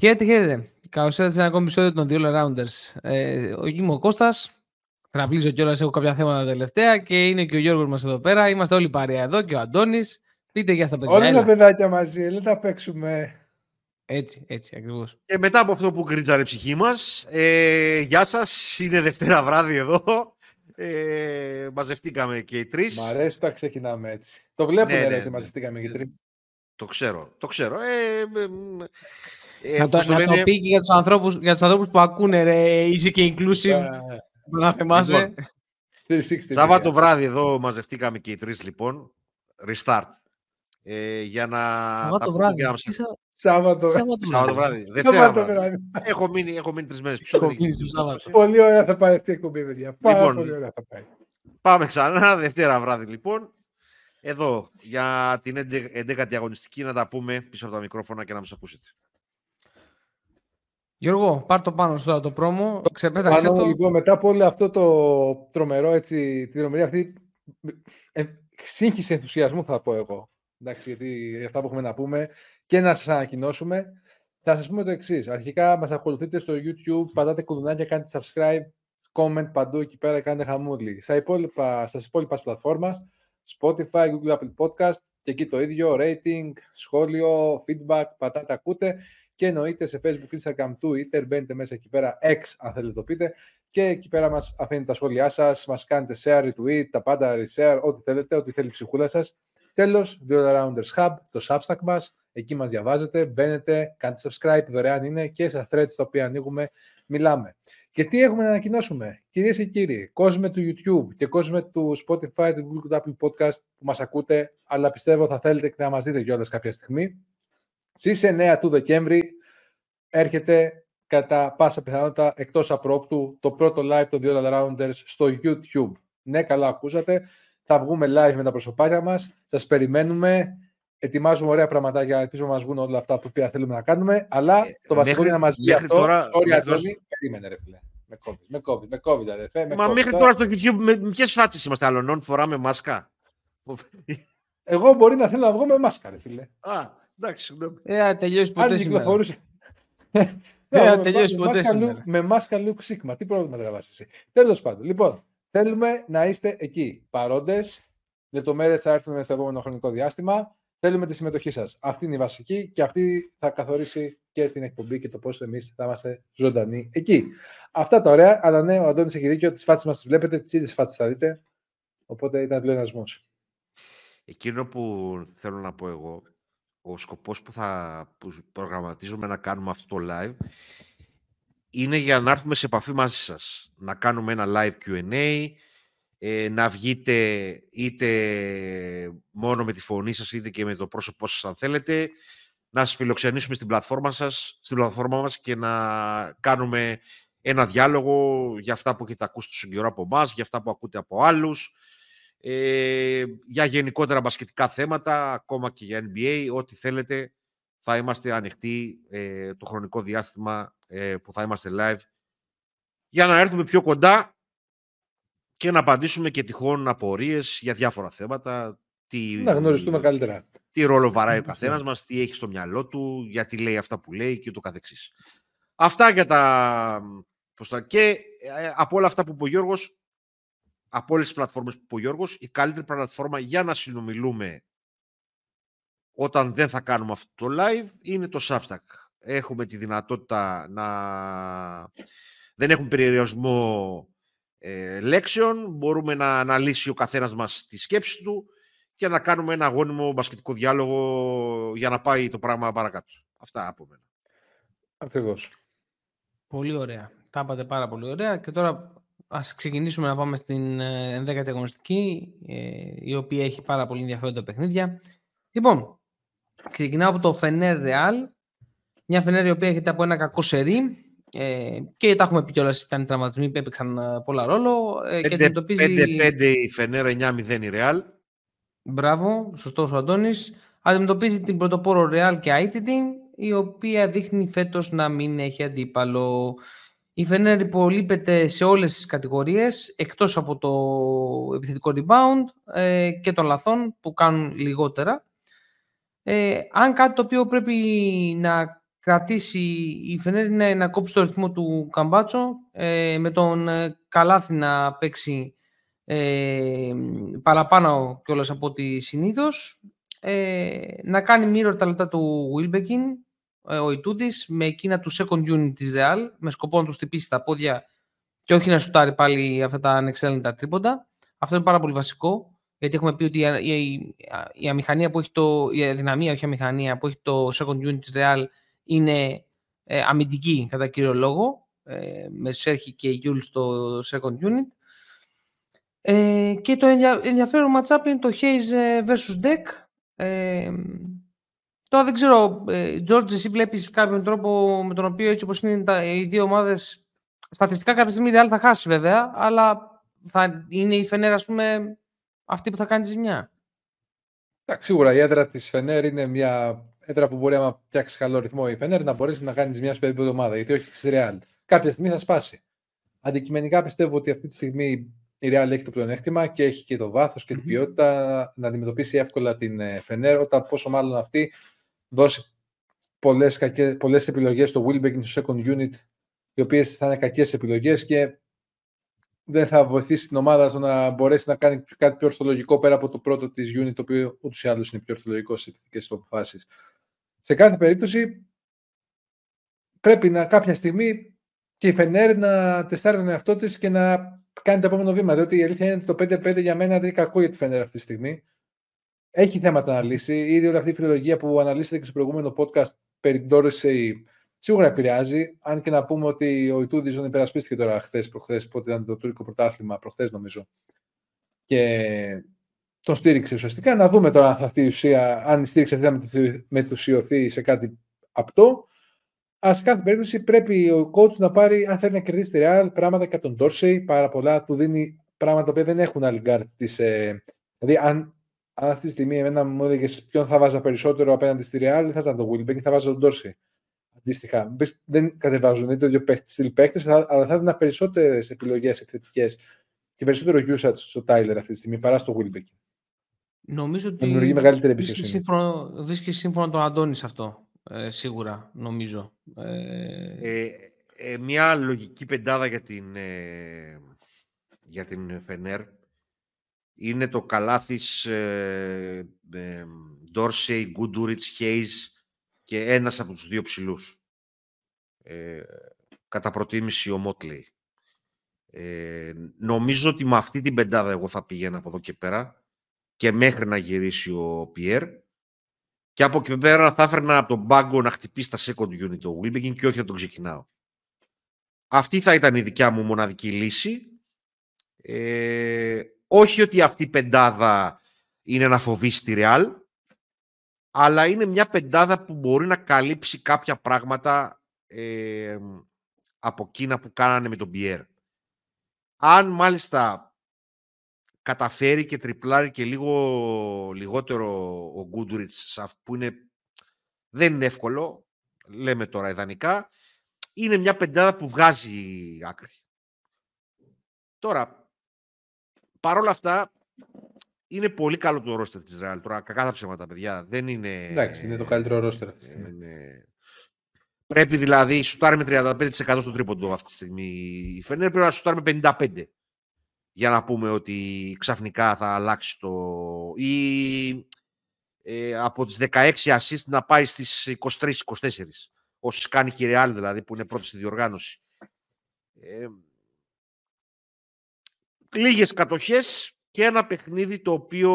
Χαίρετε, χαίρετε. Καλώς ήρθατε σε ένα ακόμη επεισόδιο των The All Rounders. Ε, ο Είμαι ο Κώστας, τραυλίζω κιόλας, έχω κάποια θέματα τελευταία και είναι και ο Γιώργος μας εδώ πέρα. Είμαστε όλοι παρέα εδώ και ο Αντώνης. Πείτε για στα παιδιά. Όλα τα παιδάκια μαζί, έλα τα παίξουμε. Έτσι, έτσι ακριβώς. Και μετά από αυτό που γκρίτζαρε η ψυχή μας, ε, γεια σας. Είναι Δευτέρα βράδυ εδώ. Ε, μαζευτήκαμε και οι τρεις. Μ' αρέσει που ξεκινάμε έτσι. Το βλέπουν ναι, ναι, ότι ναι. μαζευτήκαμε και οι τρεις. Το ξέρω, το ξέρω. Ε, ε, να το, το, να το πει και για τους, ανθρώπους, για τους ανθρώπους που ακούνε, ρε, είσαι και inclusive. Yeah. Να θυμάσαι. Λοιπόν, Σάββατο βράδυ εδώ μαζευτήκαμε και οι τρεις λοιπόν. Restart. Ε, για να Σάββατο βράδυ. Να... Σάββατο. Σάββατο βράδυ. Δευτέρα βράδυ. έχω μείνει, έχω μείνει τρεις μέρες. Πολύ ωραία θα πάει αυτή η εκπομπή, παιδιά. Πάρα λοιπόν, πολύ ωραία θα πάει. Πάμε ξανά, Δευτέρα βράδυ λοιπόν. Εδώ για την 11η αγωνιστική να τα πούμε πίσω από τα μικρόφωνα και να μας ακούσετε. Γιώργο, πάρ το πάνω σου τώρα το πρόμο, το ξεπέταξε πάνω, το. Λοιπόν, μετά από όλο αυτό το τρομερό, έτσι, τη τρομερή αυτή ε, σύγχυση ενθουσιασμού θα πω εγώ. Εντάξει, γιατί αυτά που έχουμε να πούμε και να σας ανακοινώσουμε. Θα σας πούμε το εξής. Αρχικά μας ακολουθείτε στο YouTube, πατάτε κουδουνάκια, κάντε subscribe, comment παντού εκεί πέρα, κάντε χαμούλη. Στα υπόλοιπα, στις υπόλοιπα πλατφόρμας, Spotify, Google Apple Podcast και εκεί το ίδιο, rating, σχόλιο, feedback, πατάτε, ακούτε και εννοείται σε Facebook, Instagram, Twitter, μπαίνετε μέσα εκεί πέρα, X αν θέλετε το πείτε και εκεί πέρα μας αφήνετε τα σχόλιά σας, μας κάνετε share, retweet, τα πάντα reshare, ό,τι θέλετε, ό,τι θέλει η ψυχούλα σας. Τέλος, The All Rounders Hub, το Substack μας, εκεί μας διαβάζετε, μπαίνετε, κάντε subscribe, δωρεάν είναι και στα threads τα οποία ανοίγουμε, μιλάμε. Και τι έχουμε να ανακοινώσουμε, κυρίες και κύριοι, κόσμο του YouTube και κόσμο του Spotify, του Google, του Apple Podcast που μας ακούτε, αλλά πιστεύω θα θέλετε και θα μας δείτε κιόλας κάποια στιγμή. Στις 9 του Δεκέμβρη έρχεται κατά πάσα πιθανότητα εκτός απρόπτου το πρώτο live των The All Rounders στο YouTube. Ναι, καλά ακούσατε. Θα βγούμε live με τα προσωπάκια μας. Σας περιμένουμε. Ετοιμάζουμε ωραία πραγματάκια. Ελπίζω να μας βγουν όλα αυτά που θέλουμε να κάνουμε. Αλλά ε, το βασικό είναι να μας βγει αυτό. Τώρα, Αντώνη, περίμενε ρε φίλε. Με κόβεις, με κόβεις, με κόβεις αδερφέ. Με Μα κόβεις, μέχρι τώρα στο YouTube με ποιες φάτσες είμαστε αλλονών, φοράμε μάσκα; Εγώ μπορεί να θέλω να βγω με μάσκα ρε φίλε. Α, Εντάξει, συγγνώμη. Ε, τελειώσεις ποτέ σήμερα. Δεν τελειώσει ποτέ σήμερα. Με μάσκα Luke Sigma. Τι πρόβλημα τραβάς εσύ. Τέλος πάντων. Λοιπόν, θέλουμε να είστε εκεί. Παρόντες. Λεπτομέρειες θα έρθουν στο επόμενο χρονικό διάστημα. Θέλουμε τη συμμετοχή σας. Αυτή είναι η βασική και αυτή θα καθορίσει και την εκπομπή και το πώς εμείς θα είμαστε ζωντανοί εκεί. Αυτά τα ωραία. Αλλά ναι, ο Αντώνης έχει δίκιο. Τις φάτσες μας τις βλέπετε, τις ίδιες φάτσες θα δείτε. Οπότε ήταν πλεονασμός. Εκείνο που θέλω να πω εγώ ο σκοπός που θα που προγραμματίζουμε να κάνουμε αυτό το live είναι για να έρθουμε σε επαφή μαζί σας. Να κάνουμε ένα live Q&A, ε, να βγείτε είτε μόνο με τη φωνή σας είτε και με το πρόσωπό σας αν θέλετε, να σας φιλοξενήσουμε στην πλατφόρμα σας, στην πλατφόρμα μας και να κάνουμε ένα διάλογο για αυτά που έχετε ακούσει τόσο καιρό από εμάς, για αυτά που ακούτε από άλλους, ε, για γενικότερα μπασκετικά θέματα, ακόμα και για NBA, ό,τι θέλετε, θα είμαστε ανοιχτοί ε, το χρονικό διάστημα ε, που θα είμαστε live για να έρθουμε πιο κοντά και να απαντήσουμε και τυχόν απορίες για διάφορα θέματα. Τι, να γνωριστούμε καλύτερα. Τι ρόλο βαράει ο καθένας μας, τι έχει στο μυαλό του, γιατί λέει αυτά που λέει και το καθεξής. Αυτά για τα... Και από όλα αυτά που είπε ο Γιώργος, από όλες τις πλατφόρμες που είπε ο Γιώργος, η καλύτερη πλατφόρμα για να συνομιλούμε όταν δεν θα κάνουμε αυτό το live είναι το Substack. Έχουμε τη δυνατότητα να... Δεν έχουμε περιορισμό ε, λέξεων, μπορούμε να αναλύσει ο καθένας μας τη σκέψη του και να κάνουμε ένα αγώνιμο μπασκετικό διάλογο για να πάει το πράγμα παρακάτω. Αυτά από μένα. Ακριβώς. Πολύ ωραία. Τα είπατε πάρα πολύ ωραία. Και τώρα Ας ξεκινήσουμε να πάμε στην 11η ε, αγωνιστική, ε, η οποία έχει πάρα πολύ ενδιαφέροντα παιχνίδια. Λοιπόν, ξεκινάω από το Φενέρ Ρεάλ. Μια Φενέρ η οποία έχετε από ένα κακό σερί. Ε, και τα έχουμε πει κιόλας, ήταν τραυματισμοί που έπαιξαν πολλά ρόλο. 5-5 η Φενέρ, 9-0 η Ρεάλ. Μπράβο, σωστός ο Αντώνης. Αντιμετωπίζει την πρωτοπόρο Ρεάλ και Άιτιτι, η οποία δείχνει φέτος να μην έχει αντίπαλο. Η Φενέρ υπολείπεται σε όλες τις κατηγορίες, εκτός από το επιθετικό rebound ε, και των λαθών που κάνουν λιγότερα. Ε, αν κάτι το οποίο πρέπει να κρατήσει η Φενέρ είναι να κόψει το ρυθμό του Καμπάτσο ε, με τον ε, Καλάθι να παίξει ε, παραπάνω κιόλας από ό,τι συνήθως ε, να κάνει μύρο τα λεπτά του Wilbekin ε, ο Ιτούδης με εκείνα του second unit της Real με σκοπό να τους χτυπήσει τα πόδια και όχι να σουτάρει πάλι αυτά τα ανεξέλεγκτα τρίποντα. Αυτό είναι πάρα πολύ βασικό γιατί έχουμε πει ότι η, η, η αμηχανία που έχει το, η αδυναμία, όχι η αμηχανία που έχει το second unit της Real είναι ε, αμυντική κατά κύριο λόγο, ε, με Σέρχη και Γιούλ στο second unit. Ε, και το ενδια, ενδιαφέρον matchup είναι το Hayes ε, versus Deck. Ε, τώρα δεν ξέρω, ε, George, εσύ βλέπεις κάποιον τρόπο με τον οποίο έτσι όπως είναι τα, οι δύο ομάδες, στατιστικά κάποια στιγμή η Real θα χάσει βέβαια, αλλά θα είναι η Φενέρ, ας πούμε, αυτή που θα κάνει τη ζημιά. σίγουρα η έδρα της Φενέρ είναι μια έδρα που μπορεί να φτιάξει καλό ρυθμό η Φενέρ να μπορέσει να κάνει μια σπέδη εβδομάδα. Γιατί όχι στη Real. Κάποια στιγμή θα σπάσει. Αντικειμενικά πιστεύω ότι αυτή τη στιγμή η Real έχει το πλεονέκτημα και έχει και το βάθος και την ποιότητα να αντιμετωπίσει εύκολα την Φενέρ, όταν πόσο μάλλον αυτή δώσει πολλές πολλές επιλογές στο Wilbekin στο second unit, οι οποίες θα είναι κακές επιλογές και δεν θα βοηθήσει την ομάδα στο να μπορέσει να κάνει κάτι πιο ορθολογικό πέρα από το πρώτο της unit, το οποίο ούτως ή άλλως είναι πιο ορθολογικό σε επιθετικέ αποφάσεις. Σε κάθε περίπτωση πρέπει να κάποια στιγμή και η Φενέρ να τεστάρει τον εαυτό της και να κάνει το επόμενο βήμα. Διότι η αλήθεια είναι ότι το 5-5 για μένα δεν είναι κακό για τη Φενέρ αυτή τη στιγμή. Έχει θέματα να λύσει. Ήδη όλη αυτή η φιλολογία που αναλύσατε και στο προηγούμενο podcast περί Ντόρισεϊ σίγουρα επηρεάζει. Αν και να πούμε ότι ο Ιτούδης τον υπερασπίστηκε τώρα χθες, προχθές, πότε ήταν το τουρκικό πρωτάθλημα, προχθές νομίζω. Και τον στήριξε ουσιαστικά. Να δούμε τώρα αν αυτή η ουσία, αν η στήριξη αυτή θα μετουσιωθεί σε κάτι απτό. Α σε κάθε περίπτωση πρέπει ο coach να πάρει, αν θέλει να κερδίσει τη Real, πράγματα και τον Dorsey, πάρα πολλά. Του δίνει πράγματα που δεν έχουν άλλοι γκαρντ. Ε, δηλαδή, αν, αν αυτή τη στιγμή εμένα μου έλεγες ποιον θα βάζα περισσότερο απέναντι στη Real, θα ήταν το Wilbekin θα βάζα τον Dorsey. Αντίστοιχα, δεν κατεβάζουν, δεν είναι το ίδιο στυλ παίκτες, αλλά θα έδινα περισσότερες επιλογές επιθετικέ και περισσότερο usage στο Tyler αυτή τη στιγμή παρά στο Wilbeck. Νομίζω ότι δημιουργεί μεγαλύτερη εμπιστοσύνη. Σύμφωνο, βρίσκεις σύμφωνο τον Αντώνη σε αυτό, ε, σίγουρα, νομίζω. Ε... Ε, ε, μια λογική πεντάδα για την, ε, για την Φενέρ είναι το Καλάθης, ε, Ντόρσεϊ, Γκούντουριτς, Χέιζ και ένας από τους δύο ψηλούς. Ε, κατά προτίμηση ο Μότλεϊ. Ε, νομίζω ότι με αυτή την πεντάδα εγώ θα πηγαίνω από εδώ και πέρα και μέχρι να γυρίσει ο Πιέρ. Και από εκεί πέρα θα έφερνα από τον πάγκο να χτυπήσει τα second unit ο Wilbekin και όχι να τον ξεκινάω. Αυτή θα ήταν η δικιά μου μοναδική λύση. Ε, όχι ότι αυτή η πεντάδα είναι να φοβήσει τη Real, αλλά είναι μια πεντάδα που μπορεί να καλύψει κάποια πράγματα ε, από εκείνα που κάνανε με τον Πιέρ. Αν μάλιστα καταφέρει και τριπλάρει και λίγο λιγότερο ο Γκούντουριτς που είναι, δεν είναι εύκολο, λέμε τώρα ιδανικά, είναι μια πεντάδα που βγάζει άκρη. Τώρα, παρόλα αυτά, είναι πολύ καλό το ρόστερ της Real. Τώρα, κακά τα ψέματα, παιδιά. Δεν είναι... Εντάξει, είναι το καλύτερο ρόστερ αυτή τη στιγμή. Είναι... Πρέπει δηλαδή, σουτάρει με 35% στο τρίποντο αυτή τη στιγμή. Η Φενέρ πρέπει να σουτάρει με 55% για να πούμε ότι ξαφνικά θα αλλάξει το... ή ε, από τις 16 assist να πάει στις 23-24. Όσες κάνει και η Real δηλαδή που είναι πρώτη στη διοργάνωση. Ε, λίγες κατοχές και ένα παιχνίδι το οποίο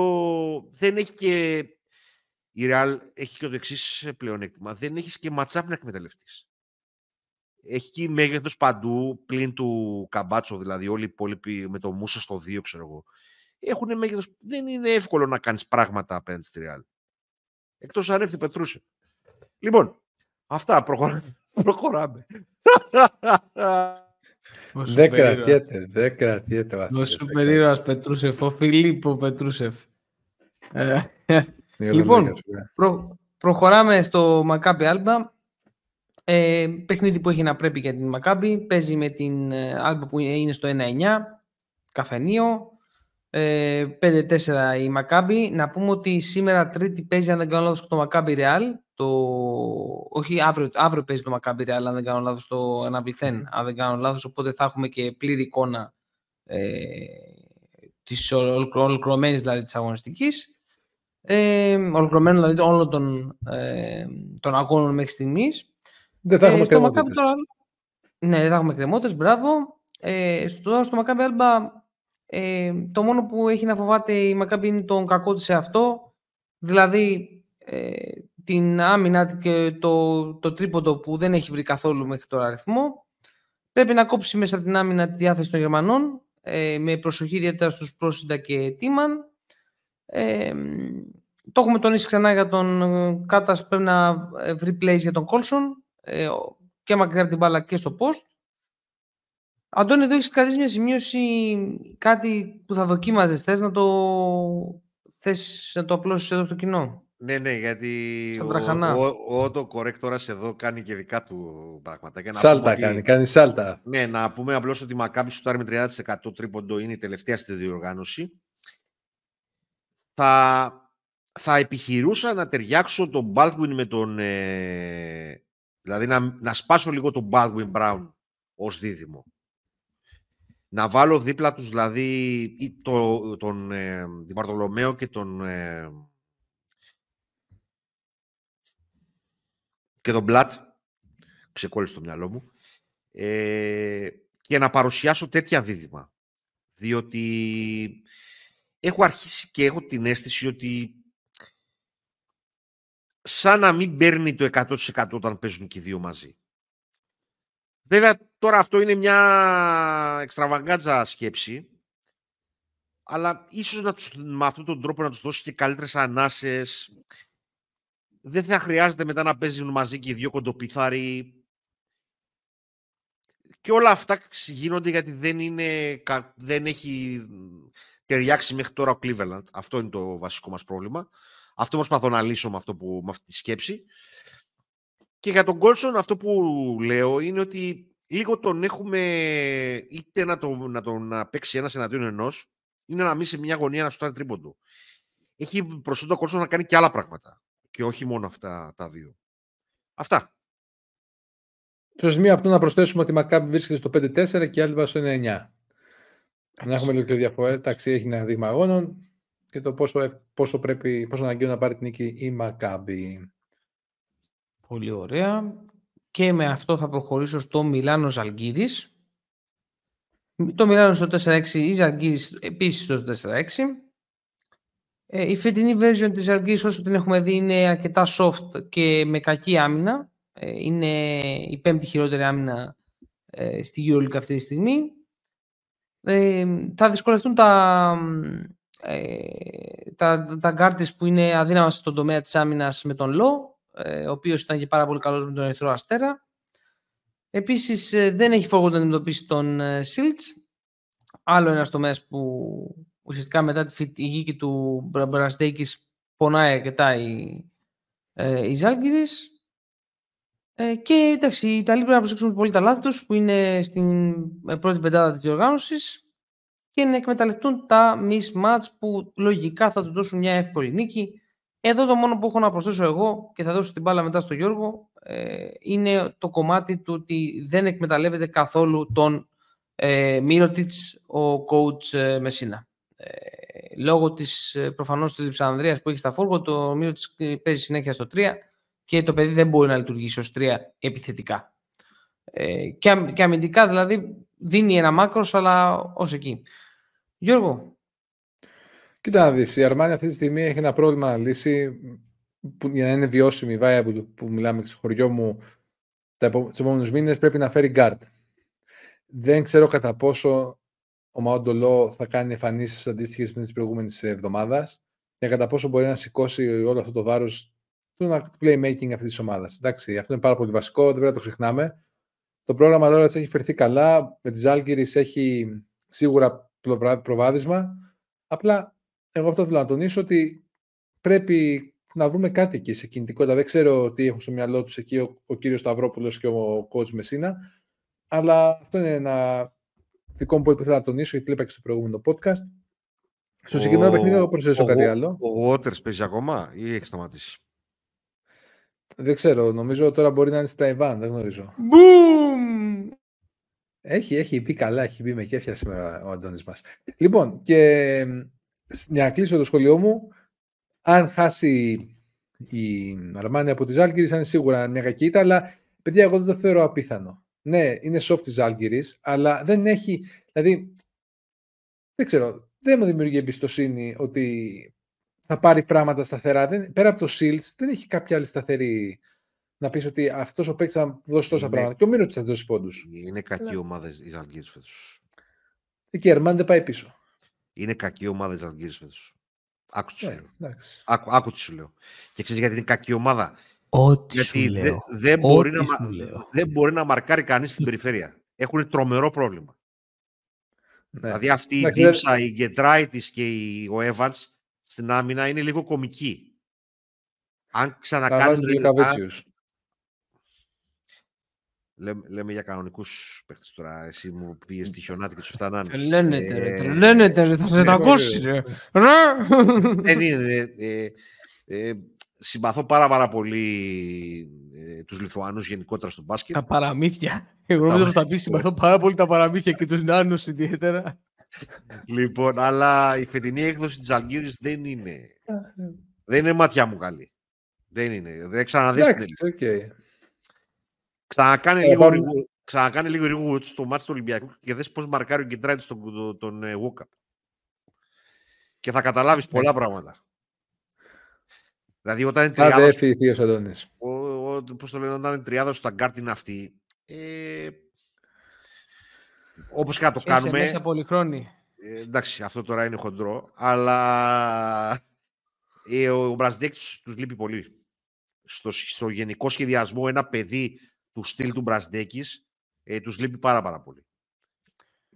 δεν έχει και... Η Real έχει και το εξής πλεονέκτημα. Δεν έχει και ματσάπ να εκμεταλλευτείς έχει μέγεθος παντού, πλην του Καμπάτσο, δηλαδή όλοι οι υπόλοιποι με το Μούσα στο 2, ξέρω εγώ. Έχουν μέγεθος. Δεν είναι εύκολο να κάνεις πράγματα απέναντι στη Real. Εκτός αν έρθει Πετρούσε. Λοιπόν, αυτά προχωράμε. προχωράμε. Δεν κρατιέται, δεν κρατιέται. Ο σούπερ ήρωας Πετρούσεφ, ο Φιλίππο Πετρούσεφ. Ε, λοιπόν, προχωράμε στο Μακάπι Άλμπα. Ε, παιχνίδι που έχει να πρέπει για την Μακάμπη. Παίζει με την Άλμπα που είναι στο 1-9. Καφενείο. Ε, 5-4 η Μακάμπη. Να πούμε ότι σήμερα Τρίτη παίζει, αν δεν κάνω λάθος, το Μακάμπη Ρεάλ. Το... Όχι, αύριο, αύριο παίζει το Μακάμπη Ρεάλ, αν δεν κάνω λάθος, το αναβληθέν. Αν δεν κάνω λάθος, οπότε θα έχουμε και πλήρη εικόνα ε, της ολοκληρωμένης δηλαδή της αγωνιστικής. Ε, ολοκληρωμένο δηλαδή όλων των, ε, των αγώνων μέχρι στιγμής. Δεν θα έχουμε κρεμότητες. Τώρα... Ναι, δεν θα έχουμε κρεμότητες, μπράβο. Ε, στο, στο Μακάμπι Άλμπα ε, το μόνο που έχει να φοβάται η Μακάμπι είναι τον κακό της σε αυτό. Δηλαδή ε, την άμυνα και το, το τρίποντο που δεν έχει βρει καθόλου μέχρι τώρα αριθμό. Πρέπει να κόψει μέσα από την άμυνα τη διάθεση των Γερμανών ε, με προσοχή ιδιαίτερα στους Πρόσιντα και Τίμαν. Ε, το έχουμε τονίσει ξανά για τον ε, Κάτας πρέπει να ε, βρει plays για τον Κόλσον ε, και μακριά από την μπάλα και στο post. Αντώνη, εδώ έχεις κρατήσει μια σημείωση, κάτι που θα δοκίμαζες. Θες να το, θες να το απλώσεις εδώ στο κοινό; Ναι, ναι, γιατί Σαν ο, τραχανά. ο, ο, ο correctorας εδώ κάνει και δικά του πράγματα. Και να Σάλτα πούμε ότι- κάνει, κάνει σάλτα. Ναι, να πούμε απλώς ότι η Μακάμπη σουτάρει με 30% τρίποντο, είναι η τελευταία στη διοργάνωση. Θα, θα επιχειρούσα να ταιριάξω τον Baldwin με τον... ε, δηλαδή να, να σπάσω λίγο τον Baldwin Brown ως δίδυμο. Να βάλω δίπλα τους δηλαδή ή το, τον ε, Di Bartolomeo και τον... ε, και τον Μπλατ, ξεκόλλησε το μυαλό μου, ε, και να παρουσιάσω τέτοια δίδυμα. Διότι έχω αρχίσει και έχω την αίσθηση ότι σαν να μην παίρνει το 100% όταν παίζουν και οι δύο μαζί. Βέβαια, τώρα αυτό είναι μια εξτραβαγκάτζα σκέψη, αλλά ίσως να τους, με αυτόν τον τρόπο να τους δώσει και καλύτερες ανάσες. Δεν θα χρειάζεται μετά να παίζουν μαζί και οι δύο κοντοπιθάροι. Και όλα αυτά γίνονται γιατί δεν, είναι, κα- δεν έχει ταιριάξει μέχρι τώρα ο Cleveland. Αυτό είναι το βασικό μας πρόβλημα. Αυτό προσπαθώ να λύσω με, αυτό που, με αυτή τη σκέψη. Και για τον Κόλσον αυτό που λέω είναι ότι λίγο τον έχουμε είτε να, το, να τον να παίξει ένας εναντίον ενός είναι να μην σε μια γωνία να σου τρίποντο. Έχει προσόντα ο Κόλσον να κάνει και άλλα πράγματα και όχι μόνο αυτά τα δύο. Αυτά. Στο σημείο αυτό να προσθέσουμε ότι η Μακάμπη βρίσκεται στο 5-4 και η Άλμπα στο 9. Να έχουμε λίγο πιο διαφορά. Εντάξει, έχει ένα δείγμα αγώνων και το πόσο, ευ- πόσο, πρέπει, πόσο αναγκαίο να πάρει την νίκη η Μακάμπη. Πολύ ωραία. Και με αυτό θα προχωρήσω στο Μιλάνο Ζαλγκύρης. Το Μιλάνο στο 4-6, η Ζαλγκύρης επίσης στο 4-6. Ε, η φετινή version της Ζαλγκύρης όσο την έχουμε δει είναι αρκετά soft και με κακή άμυνα. Ε, είναι η πέμπτη χειρότερη άμυνα ε, στη EuroLeague αυτή τη στιγμή. Ε, θα δυσκολευτούν τα, ε, τα, τα guard της που είναι αδύναμα στον τομέα της άμυνας με τον Λό, ε, ο οποίος ήταν και πάρα πολύ καλός με τον Ερυθρό Αστέρα. Επίσης ε, δεν έχει φόβο να αντιμετωπίσει τον ε, Σίλτς, άλλο ένας τομέας που ουσιαστικά μετά τη φυγή του Μπρα- Μπραστέικης πονάει αρκετά η, ε, η Ζάλγκυρης. Ε, και εντάξει, οι Ιταλοί πρέπει να προσέξουν πολύ τα λάθη τους που είναι στην ε, πρώτη πεντάδα της διοργάνωσης και να εκμεταλλευτούν τα mismatch που λογικά θα τους δώσουν μια εύκολη νίκη. Εδώ το μόνο που έχω να προσθέσω εγώ και θα δώσω την μπάλα μετά στο Γιώργο ε, είναι το κομμάτι του ότι δεν εκμεταλλεύεται καθόλου τον ε, Μύρωτιτς ο coach ε, Μεσίνα. Ε, λόγω της ε, προφανώς της Λιψανδρίας που έχει στα φόργο το Μύρωτιτς παίζει συνέχεια στο 3 και το παιδί δεν μπορεί να λειτουργήσει ως 3 επιθετικά. Ε, και, αμ- και αμυντικά δηλαδή δίνει ένα μάκρος αλλά ως εκεί. Γιώργο, Κοίτα να δεις, η Αρμάνη αυτή τη στιγμή έχει ένα πρόβλημα να λύσει που, για να είναι βιώσιμη, viable, που μιλάμε και στο χωριό μου τα επο- τους επόμενους μήνες, πρέπει να φέρει guard. Δεν ξέρω κατά πόσο ο Μαόντολο θα κάνει εμφανίσεις αντίστοιχες με τις προηγούμενες εβδομάδας και κατά πόσο μπορεί να σηκώσει όλο αυτό το βάρος του playmaking αυτής της ομάδας. Εντάξει, αυτό είναι πάρα πολύ βασικό, δεν πρέπει να το ξεχνάμε. Το πρόγραμμα τώρα της έχει φερθεί καλά. Με τις Άλγηρες έχει σίγουρα προβά- προβάδισμα. Απλά εγώ αυτό θέλω να τονίσω ότι πρέπει να δούμε κάτι εκεί σε κινητικότητα. Δεν ξέρω τι έχουν στο μυαλό τους εκεί ο, ο κύριος Σταυρόπουλος και ο coach Μεσίνα. Αλλά αυτό είναι ένα δικό μου που ήθελα να τονίσω γιατί το είπα και στο προηγούμενο podcast. Στο συγκεκριμένο παιχνίδι θα προσθέσω κάτι άλλο. Ο Waters παίζει ακόμα ή έχει σταματήσει; Δεν ξέρω. Νομίζω τώρα μπορεί να είναι στη Ταϊβάν. Δεν γνωρίζω. Boom! Έχει, έχει μπει καλά. Έχει μπει με κέφια σήμερα ο Αντώνης μας. Λοιπόν, και για να κλείσω το σχολείο μου, αν χάσει η Αρμάνια από τη Ζάλγκυρη, θα είναι σίγουρα μια κακή αλλά παιδιά, εγώ δεν το θεωρώ απίθανο. Ναι, είναι soft της Ζάλγκυρη, αλλά δεν έχει. Δηλαδή, δεν ξέρω, δεν μου δημιουργεί εμπιστοσύνη ότι θα πάρει πράγματα σταθερά. Δεν, πέρα από το Shields, δεν έχει κάποια άλλη σταθερή να πεις ότι αυτός ο παίκτης θα δώσει τόσα Είναι- πράγματα. Και ο Μύρος θα δώσει πόντους. Είναι κακή ομάδα η Ζαλγκύρης φέτος. Και η Ερμάν δεν πάει πίσω. Είναι κακή ομάδα η Ζαλγκύρης φέτος. Άκου τι σου Ναι, λέω. εντάξει. Άκου, άκου τι σου λέω. Και ξέρεις γιατί είναι κακή ομάδα; Ό,τι Γιατί δε- δεν, μπορεί να, μα- σου λέω. δεν μπορεί να μαρκάρει κανείς στην περιφέρεια. Έχουν τρομερό πρόβλημα. Ναι. Δηλαδή αυτή η Εντάξει, δεν- Ντίψα, η Γκετράιτης και η, ο Evans στην άμυνα είναι λίγο κομική. Αν Θα ξανακάνεις... βάζει δύο ρε- αν- καβίτσιους. λέμε, λέμε για κανονικούς παίχτες τώρα. Εσύ μου πήγες τη χιονάτη και τους φτανάνους. Τρελαίνεται, ρε, Ε, τρελαίνεται, ρε, θα σε τα ακούσει, ρε. Ρε. Δεν είναι. Ε, ε, συμπαθώ πάρα πάρα πολύ ε, τους Λιθουανούς γενικότερα στο μπάσκετ. Τα παραμύθια. Εγώ νομίζω θα πει συμπαθώ πάρα πολύ τα παραμύθια και τους νάνους ιδιαίτερα. Λοιπόν, αλλά η φετινή έκδοση της Ζαλγκίρις δεν είναι. Δεν είναι ματιά μου καλή. Δεν είναι. Δεν ξαναδείς την Εντάξει, οκ. Ξανακάνε Ε, λίγο, πάμε- ρηγου- ξανακάνε λίγο rewatch στο μάτι του Ολυμπιακού και δες πώς μαρκάρει ο Γκεντράιτ στον τον, τον, ε, Walkup. Και θα καταλάβεις πολλά πράγματα. Δηλαδή όταν είναι Άντε, τριάδα, έφυγε θείος Αντώνης. ο, ο, πώς το λένε, όταν είναι τριάδα στα γκάρτ είναι αυτή, ε, όπως και να το Είσαι κάνουμε, μέσα πολυχρόνη. ε, εντάξει, αυτό τώρα είναι χοντρό, αλλά ε, ο Μπραζντέικις τους λείπει πολύ. Στο, στο γενικό σχεδιασμό ένα παιδί του στυλ του Μπραζντέικις ε, τους λείπει πάρα πάρα πολύ.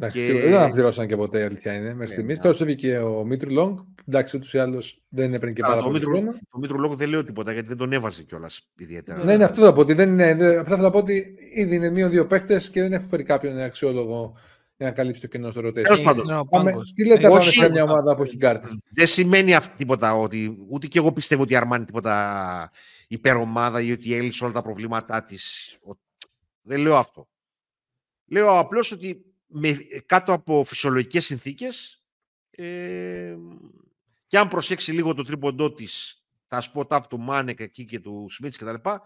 Εντάξει, Και- σίγουρα δεν αναπληρώσαν και ποτέ η αλήθεια είναι. Μέχρι Ναι, στιγμής. ναι. Τώρα σου και ο Μήτρου Λόγκ. Εντάξει, ούτως ή άλλως δεν έπαιρνε και Καλά, πάρα το, πολύ Μήτρο, χρόνο. το Μήτρο Λόγο δεν λέω τίποτα γιατί δεν τον έβαζε κιόλας ιδιαίτερα. Ναι, είναι αυτό θα πω. Ότι δεν είναι, δεν- απλά θα πω ότι ήδη είναι μία δύο παίχτες και δεν έχουν φέρει κάποιον αξιόλογο για να καλύψει το κενό στο rotation. Τέλος πάντων. Είναι ο Πάμε, πάγκος. τι λέτε, Έχει πάμε όχι. σε μια ομάδα που έχει κάρτα. Δεν σημαίνει αυτό τίποτα ότι ούτε και εγώ πιστεύω ότι η Αρμάνι τίποτα υπερομάδα ή ότι έλυσε όλα τα προβλήματά της. Δεν λέω αυτό. Λέω απλώς ότι με, κάτω από φυσιολογικές συνθήκες ε, και αν προσέξει λίγο το τρίποντό της, τα spot up του Μάνεκ εκεί και του Σμίτς και τα λοιπά,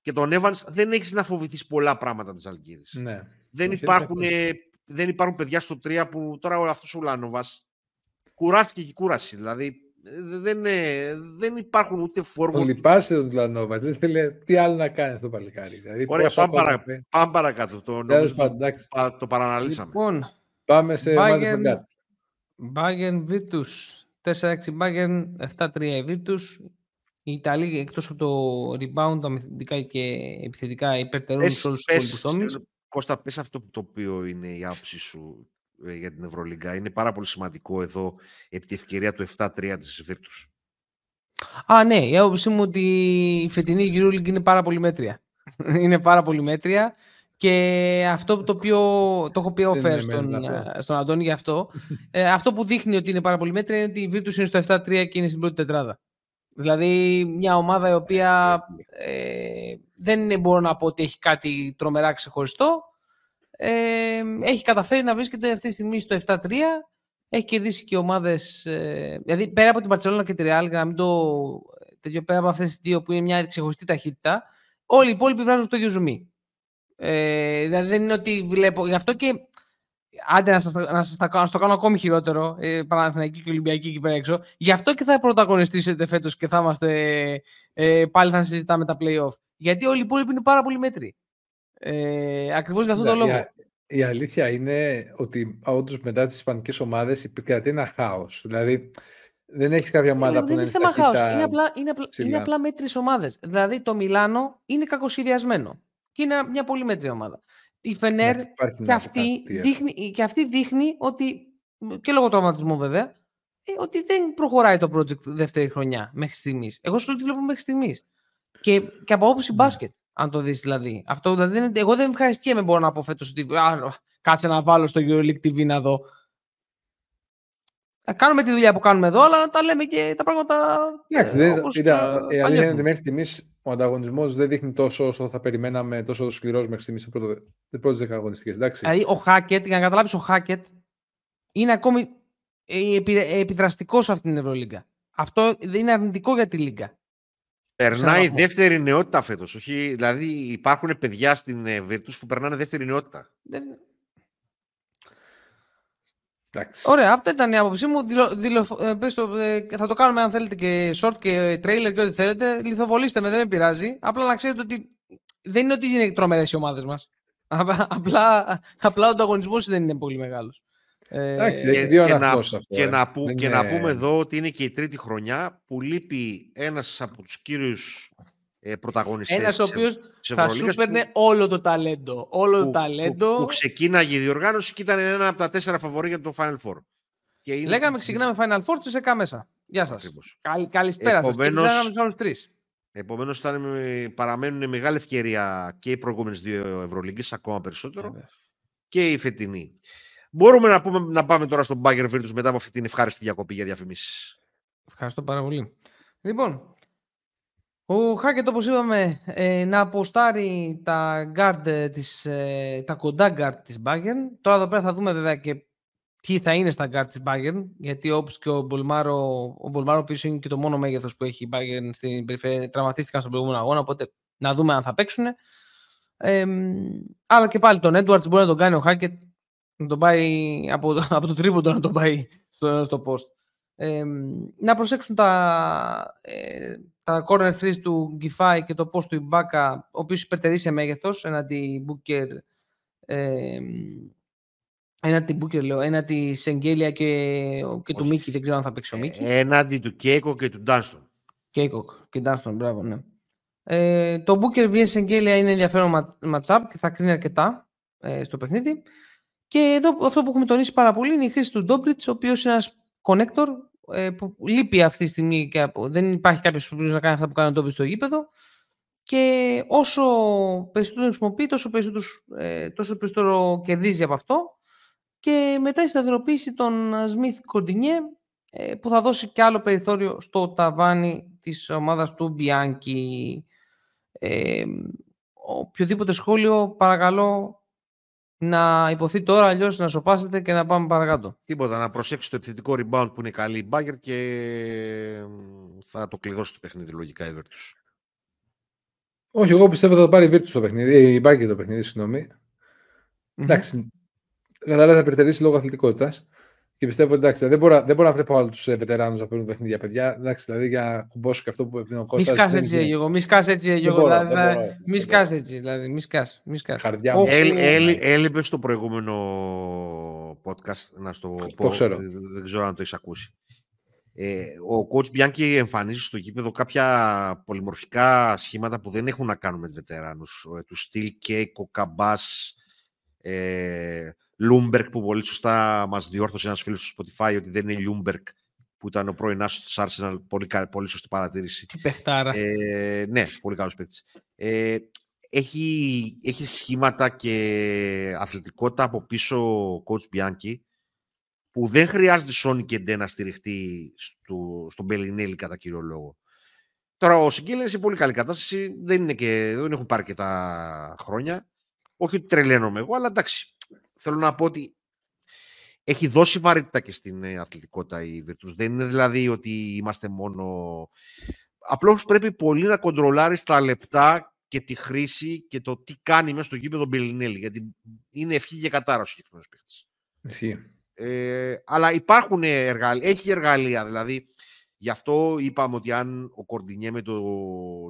και τον Evans δεν έχεις να φοβηθείς πολλά πράγματα της Αλγύρης. Ναι. Δεν, Όχι, υπάρχουν, δεν ε, δεν υπάρχουν παιδιά στο 3 που τώρα όλο αυτός ο Λάνοβας κουράστηκε και κούραση. Δηλαδή ε, δεν, ε, δεν υπάρχουν ούτε Το φόρμα. λυπάσαι τον Τλανόβα. Δεν θέλει τι άλλο να κάνει αυτό το παλικάρι. Δηλαδή, Ωραία, πόσο πάμε, ακόμα παρα, πει. πάμε παρακάτω. Το, Τέλος νομίζω, πάντων, εντάξει. το, το παραναλύσαμε. Λοιπόν, Πάμε σε ομάδες με Bayern, κάρτα. Bayern Virtus. 4-6 Bayern, 7-3 η Virtus. Οι Ιταλοί εκτός από το rebound αμυντικά και επιθετικά υπερτερούν Πες- σε όλους τους πες, υπόλοιπους τομείς. ε, Κώστα, πες αυτό το οποίο είναι η άποψη σου ε, για την Ευρωλίγκα. Είναι πάρα πολύ σημαντικό εδώ επί τη ευκαιρία του 7-3 της Βίρτους. Α, ναι, η άποψή μου ότι η φετινή EuroLeague είναι πάρα πολύ μέτρια. είναι πάρα πολύ μέτρια και αυτό το οποίο το έχω πει off air στον, Συνεννοημένο ε, στον Αντώνη γι' αυτό. ε, αυτό που δείχνει ότι είναι πάρα πολύ μέτρια είναι ότι η Virtus είναι στο 7-3 και είναι στην πρώτη τετράδα. Δηλαδή μια ομάδα η οποία ε, δεν είναι, μπορώ να πω ότι έχει κάτι τρομερά ξεχωριστό. Ε, έχει καταφέρει να βρίσκεται αυτή τη στιγμή στο 7-3. Έχει κερδίσει και ομάδες. Ε, δηλαδή πέρα από την Παρσελόνα και τη Real, για να μην το. τέτοιο, πέρα από αυτές τις δύο που είναι μια ξεχωριστή ταχύτητα, όλοι οι υπόλοιποι βγάζουν το ίδιο ζουμί. Ε, δηλαδή δεν είναι ότι βλέπω. Γι' αυτό και. Άντε να σας, τα- να σας τα κάνω, να σας το κάνω ακόμη χειρότερο, ε, Παναθηναϊκή και Ολυμπιακή εκεί πέρα έξω. Γι' αυτό και θα πρωταγωνιστήσετε φέτος και θα είμαστε, ε, πάλι θα συζητάμε τα play-off. Γιατί όλοι οι υπόλοιποι είναι πάρα πολύ μέτροι. Ε, ακριβώς για αυτόν τον Ναι, λόγο. η, η αλήθεια είναι ότι όντως μετά τις ισπανικές ομάδες επικρατεί ένα χάος. Δηλαδή δεν έχεις κάποια ομάδα Ε, που δεν να είναι είναι θέμα χάος. σταχύτητα Είναι απλά, είναι απλά, είναι ψηλά. απλά μέτρες ομάδες. Δηλαδή το Μιλάνο είναι κακοσχεδιασμένο. Και είναι μια πολύ μέτρη ομάδα. Η Φενέρ Εντάξει, υπάρχει και μια αυτή, αποκατία. δείχνει, και αυτή δείχνει ότι, και λόγω τραυματισμού βέβαια, ε, ότι δεν προχωράει το project δεύτερη χρονιά μέχρι στιγμής. Εγώ σου λέω ότι βλέπω μέχρι στιγμής. Και, και από άποψη Ναι. μπάσκετ, αν το δεις δηλαδή. Αυτό, δηλαδή δεν είναι- εγώ δεν ευχαριστιέμαι μπορώ να πω φέτος ότι α, κάτσε να βάλω στο EuroLeague TV να δω. να κάνουμε τη δουλειά που κάνουμε εδώ, αλλά να τα λέμε και τα πράγματα. Εντάξει, ε, δεν, όπως, είδα, ε, η αλήθεια είναι παλιεύουν. ότι μέχρι στιγμής ο ανταγωνισμός δεν δείχνει τόσο όσο θα περιμέναμε, τόσο σκληρός μέχρι στιγμής στι πρώτες δεκαγωνιστικές. Εντάξει. Δηλαδή, ο Χάκετ, για να καταλάβεις, ο Χάκετ είναι ακόμη ε, επι- επιδραστικός σε αυτήν την Ευρωλίγκα. Αυτό δεν είναι αρνητικό για τη Λίγκα. Περνάει βαθμό. δεύτερη νεότητα φέτος. Δηλαδή υπάρχουν παιδιά στην ε, Virtus που περνάνε δεύτερη νεότητα. Δεν- Εντάξει. Ωραία, αυτή ήταν η άποψή μου. Δηλω, δηλω- ε, πες το, ε, θα το κάνουμε αν θέλετε και short και trailer και ό,τι θέλετε. Λιθοβολήστε με, δεν με πειράζει. Απλά να ξέρετε ότι δεν είναι ότι είναι τρομερές οι ομάδες μας. Απλά, απλά ο ανταγωνισμός δεν είναι πολύ μεγάλος. Ε, Εντάξει, Και, έχει δύο και να, αναγνώσεις αυτό. και, ε. να, που- Δεν και να είναι- πούμε εδώ ότι είναι και η τρίτη χρονιά που λείπει ένας από τους κύριους ε, πρωταγωνιστές Ένας ο της, οποίος Ευ- της θα σου Ευρωλίγκας παίρνε που, όλο το ταλέντο. Όλο το που, ταλέντο. που, που ξεκίναγε η διοργάνωση και ήταν ένα από τα τέσσερα φαβορή για το Final Four. Και είναι Λέγαμε και- ξεκινάμε Final Four, τσεσεκά μέσα. Γεια σας. Ακριβώς. καλησπέρα σας. Και Επομένως- ψάχναμε τους άλλους τρεις. Επομένως ήταν, με- παραμένουν μεγάλη ευκαιρία και οι προηγούμενες δύο Ευρωλίγκες ακόμα περισσότερο και η φετινή. Μπορούμε να, πούμε, να πάμε τώρα στον Bayern Virtus μετά από αυτή την ευχάριστη διακοπή για διαφημίσεις. Ευχαριστώ πάρα πολύ. Λοιπόν, ο Χάκετ όπως είπαμε ε, να ποστάρει τα, guard, ε, της, ε, τα κοντά guard της Bayern. Τώρα εδώ πέρα θα δούμε βέβαια και τι θα είναι στα guard της Bayern γιατί όπως και ο Μπολμάρο, ο Μπολμάρο πίσω είναι και το μόνο μέγεθος που έχει η Bayern στην περιφέρεια, τραυματίστηκαν στον προηγούμενο αγώνα οπότε να δούμε αν θα παίξουν. Ε, αλλά και πάλι τον Edwards μπορεί να τον κάνει ο Χάκετ να τον πάει από, το- από το τρίποντο να τον πάει στο, στο post. Ε, να προσέξουν τα, ε, τα corner threes του Γκιφάη και το post του Ιμπάκα, ο οποίος υπερτερεί σε μέγεθος έναντι Booker, ε, έναντι Booker λέω, έναντι Σεγγέλια και, και του Όχι. Μίκη, δεν ξέρω αν θα παίξει ο Μίκη. Έναντι του Κέικο και του Ντάνστον. Κέικοκ και Ντάνστον, μπράβο, ναι. Ε, το Booker vs Σενγκέλια είναι ενδιαφέρον μα- matchup και θα κρίνει αρκετά ε, στο παιχνίδι. Και εδώ αυτό που έχουμε τονίσει πάρα πολύ είναι η χρήση του Ντόμπριτς, ο οποίος είναι ένας connector ε, που λείπει αυτή τη στιγμή και από, δεν υπάρχει κάποιος που να κάνει αυτά που κάνει ο Ντόμπριτς στο γήπεδο. Και όσο περισσότερο χρησιμοποιεί, τόσο περισσότερο, ε, τόσο περισσότερο κερδίζει από αυτό. Και μετά η σταθεροποίηση των Σμιθ Κορντινιέ ε, που θα δώσει και άλλο περιθώριο στο ταβάνι της ομάδας του Μπιάνκι. Ε, οποιοδήποτε σχόλιο παρακαλώ να υποθεί τώρα, αλλιώς να σοπάσετε και να πάμε παρακάτω. Τίποτα, να προσέξει το επιθετικό rebound που είναι καλή η Μπάγκερ και μ, θα το κλειδώσει το παιχνίδι λογικά η Virtus. Όχι, εγώ πιστεύω θα το πάρει η Virtus το παιχνίδι. ε, Η Μπάγκερ το παιχνίδι, συγγνώμη. Εντάξει. Κατά θα υπερτερήσει λόγω αθλητικότητας. Και πιστεύω εντάξει, δεν μπορώ, δεν μπορώ να βλέπω άλλους του βετεράνους να παίρνουν παιχνίδια, παιδιά. Εντάξει, δηλαδή για να κουμπώσω και αυτό που έπαιρνε ο Μη Κώστας. σκάς δεν έτσι, είναι- Γιώργο. Μη σκάς έτσι, Γιώργο. μπορώ, δηλαδή, δεν θα- μπορώ, Μη δεν σκάς έτσι, δηλαδή. Μη σκάς. Μη σκάς. Καρδιά μου. Όχι, Έλ- ε, έλ- Έλειπε στο προηγούμενο podcast, να στο πω, ξέρω. δεν- δεν ξέρω αν το έχεις ακούσει. Ε, ο coach Bianchi εμφανίζει στο γήπεδο κάποια πολυμορφικά σχήματα που δεν έχουν να κάνουν με τους βετεράνους. Ε, του στυλ και Καμπάς, ε, Λούντμπεργκ που πολύ σωστά μας διόρθωσε ένας φίλος στο Spotify ότι δεν είναι Λιούνγκμπεργκ που ήταν ο πρώην άσος της Arsenal, πολύ, κα- πολύ σωστή παρατήρηση. Τι παιχτάρα. Ε, ναι, πολύ καλός παίκτης. Ε, έχει, έχει σχήματα και αθλητικότητα από πίσω ο coach Banchi που δεν χρειάζεται σώνει και ντε να στηριχτεί στο, στον Μπελινέλι κατά κύριο λόγο. Τώρα ο Σενγκέλια είναι σε πολύ καλή κατάσταση, δεν, είναι και, δεν έχουν πάρει και τα χρόνια. Όχι ότι τρελαίνομαι εγώ, αλλά εντάξει. Θέλω να πω ότι έχει δώσει βαρύτητα και στην ε, αθλητικότητα η Virtus. Δεν είναι δηλαδή ότι είμαστε μόνο... Απλώς πρέπει πολύ να κοντρολάρεις τα λεπτά και τη χρήση και το τι κάνει μέσα στο γήπεδο Μπελινέλη. Γιατί είναι ευχή και κατάρα ο συγκεκριμένος παίκτης. Ισχύει. Ε, αλλά υπάρχουν εργαλεία, έχει εργαλεία. Δηλαδή, γι' αυτό είπαμε ότι αν ο Κορντινιέ με το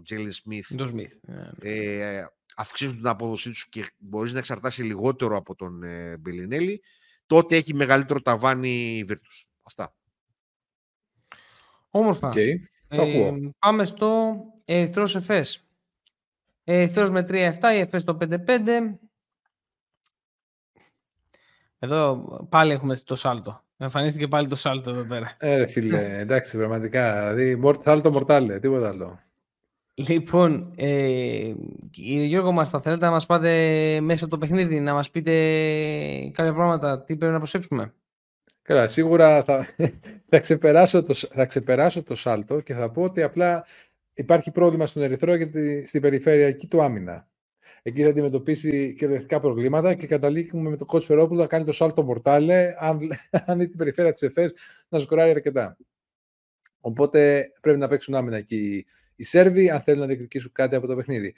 Τζέιλιν Σμιθ Το Σμιθ. ε, αυξήσουν την απόδοσή τους και μπορείς να εξαρτάσαι λιγότερο από τον ε, Μπελινέλι, τότε έχει μεγαλύτερο ταβάνι η Virtus. Αυτά. Όμορφα. Οκ. το ακούω. Ε, πάμε στο Ερυθρός Εφές. Ερυθρός με 3-7, η Εφές το 5-5. Εδώ πάλι έχουμε το σάλτο. Εμφανίστηκε πάλι το σάλτο εδώ πέρα. Ε, ρε φίλε, εντάξει, πραγματικά. Δηλαδή, μορ- θα άλλο το μορτάλε, τίποτα άλλο. Λοιπόν, ε, κύριε Γιώργο μας, θα θέλετε να μας πάτε μέσα από το παιχνίδι, να μας πείτε κάποια πράγματα, τι πρέπει να προσέξουμε; Καλά, σίγουρα θα, θα, ξεπεράσω το, θα ξεπεράσω το σάλτο και θα πω ότι απλά υπάρχει πρόβλημα στον Ερυθρό γιατί στην περιφερειακή του άμυνα. Εκεί θα αντιμετωπίσει κυριολεκτικά προβλήματα και καταλήγουμε με το κότσο Φερόπουλο να κάνει το σάλτο μορτάλε, αν, αν την περιφέρεια της ΕΦΕΣ να σκοράρει αρκετά. Οπότε πρέπει να παίξουν άμυνα εκεί οι Σέρβοι, αν θέλουν να διεκδικήσουν κάτι από το παιχνίδι.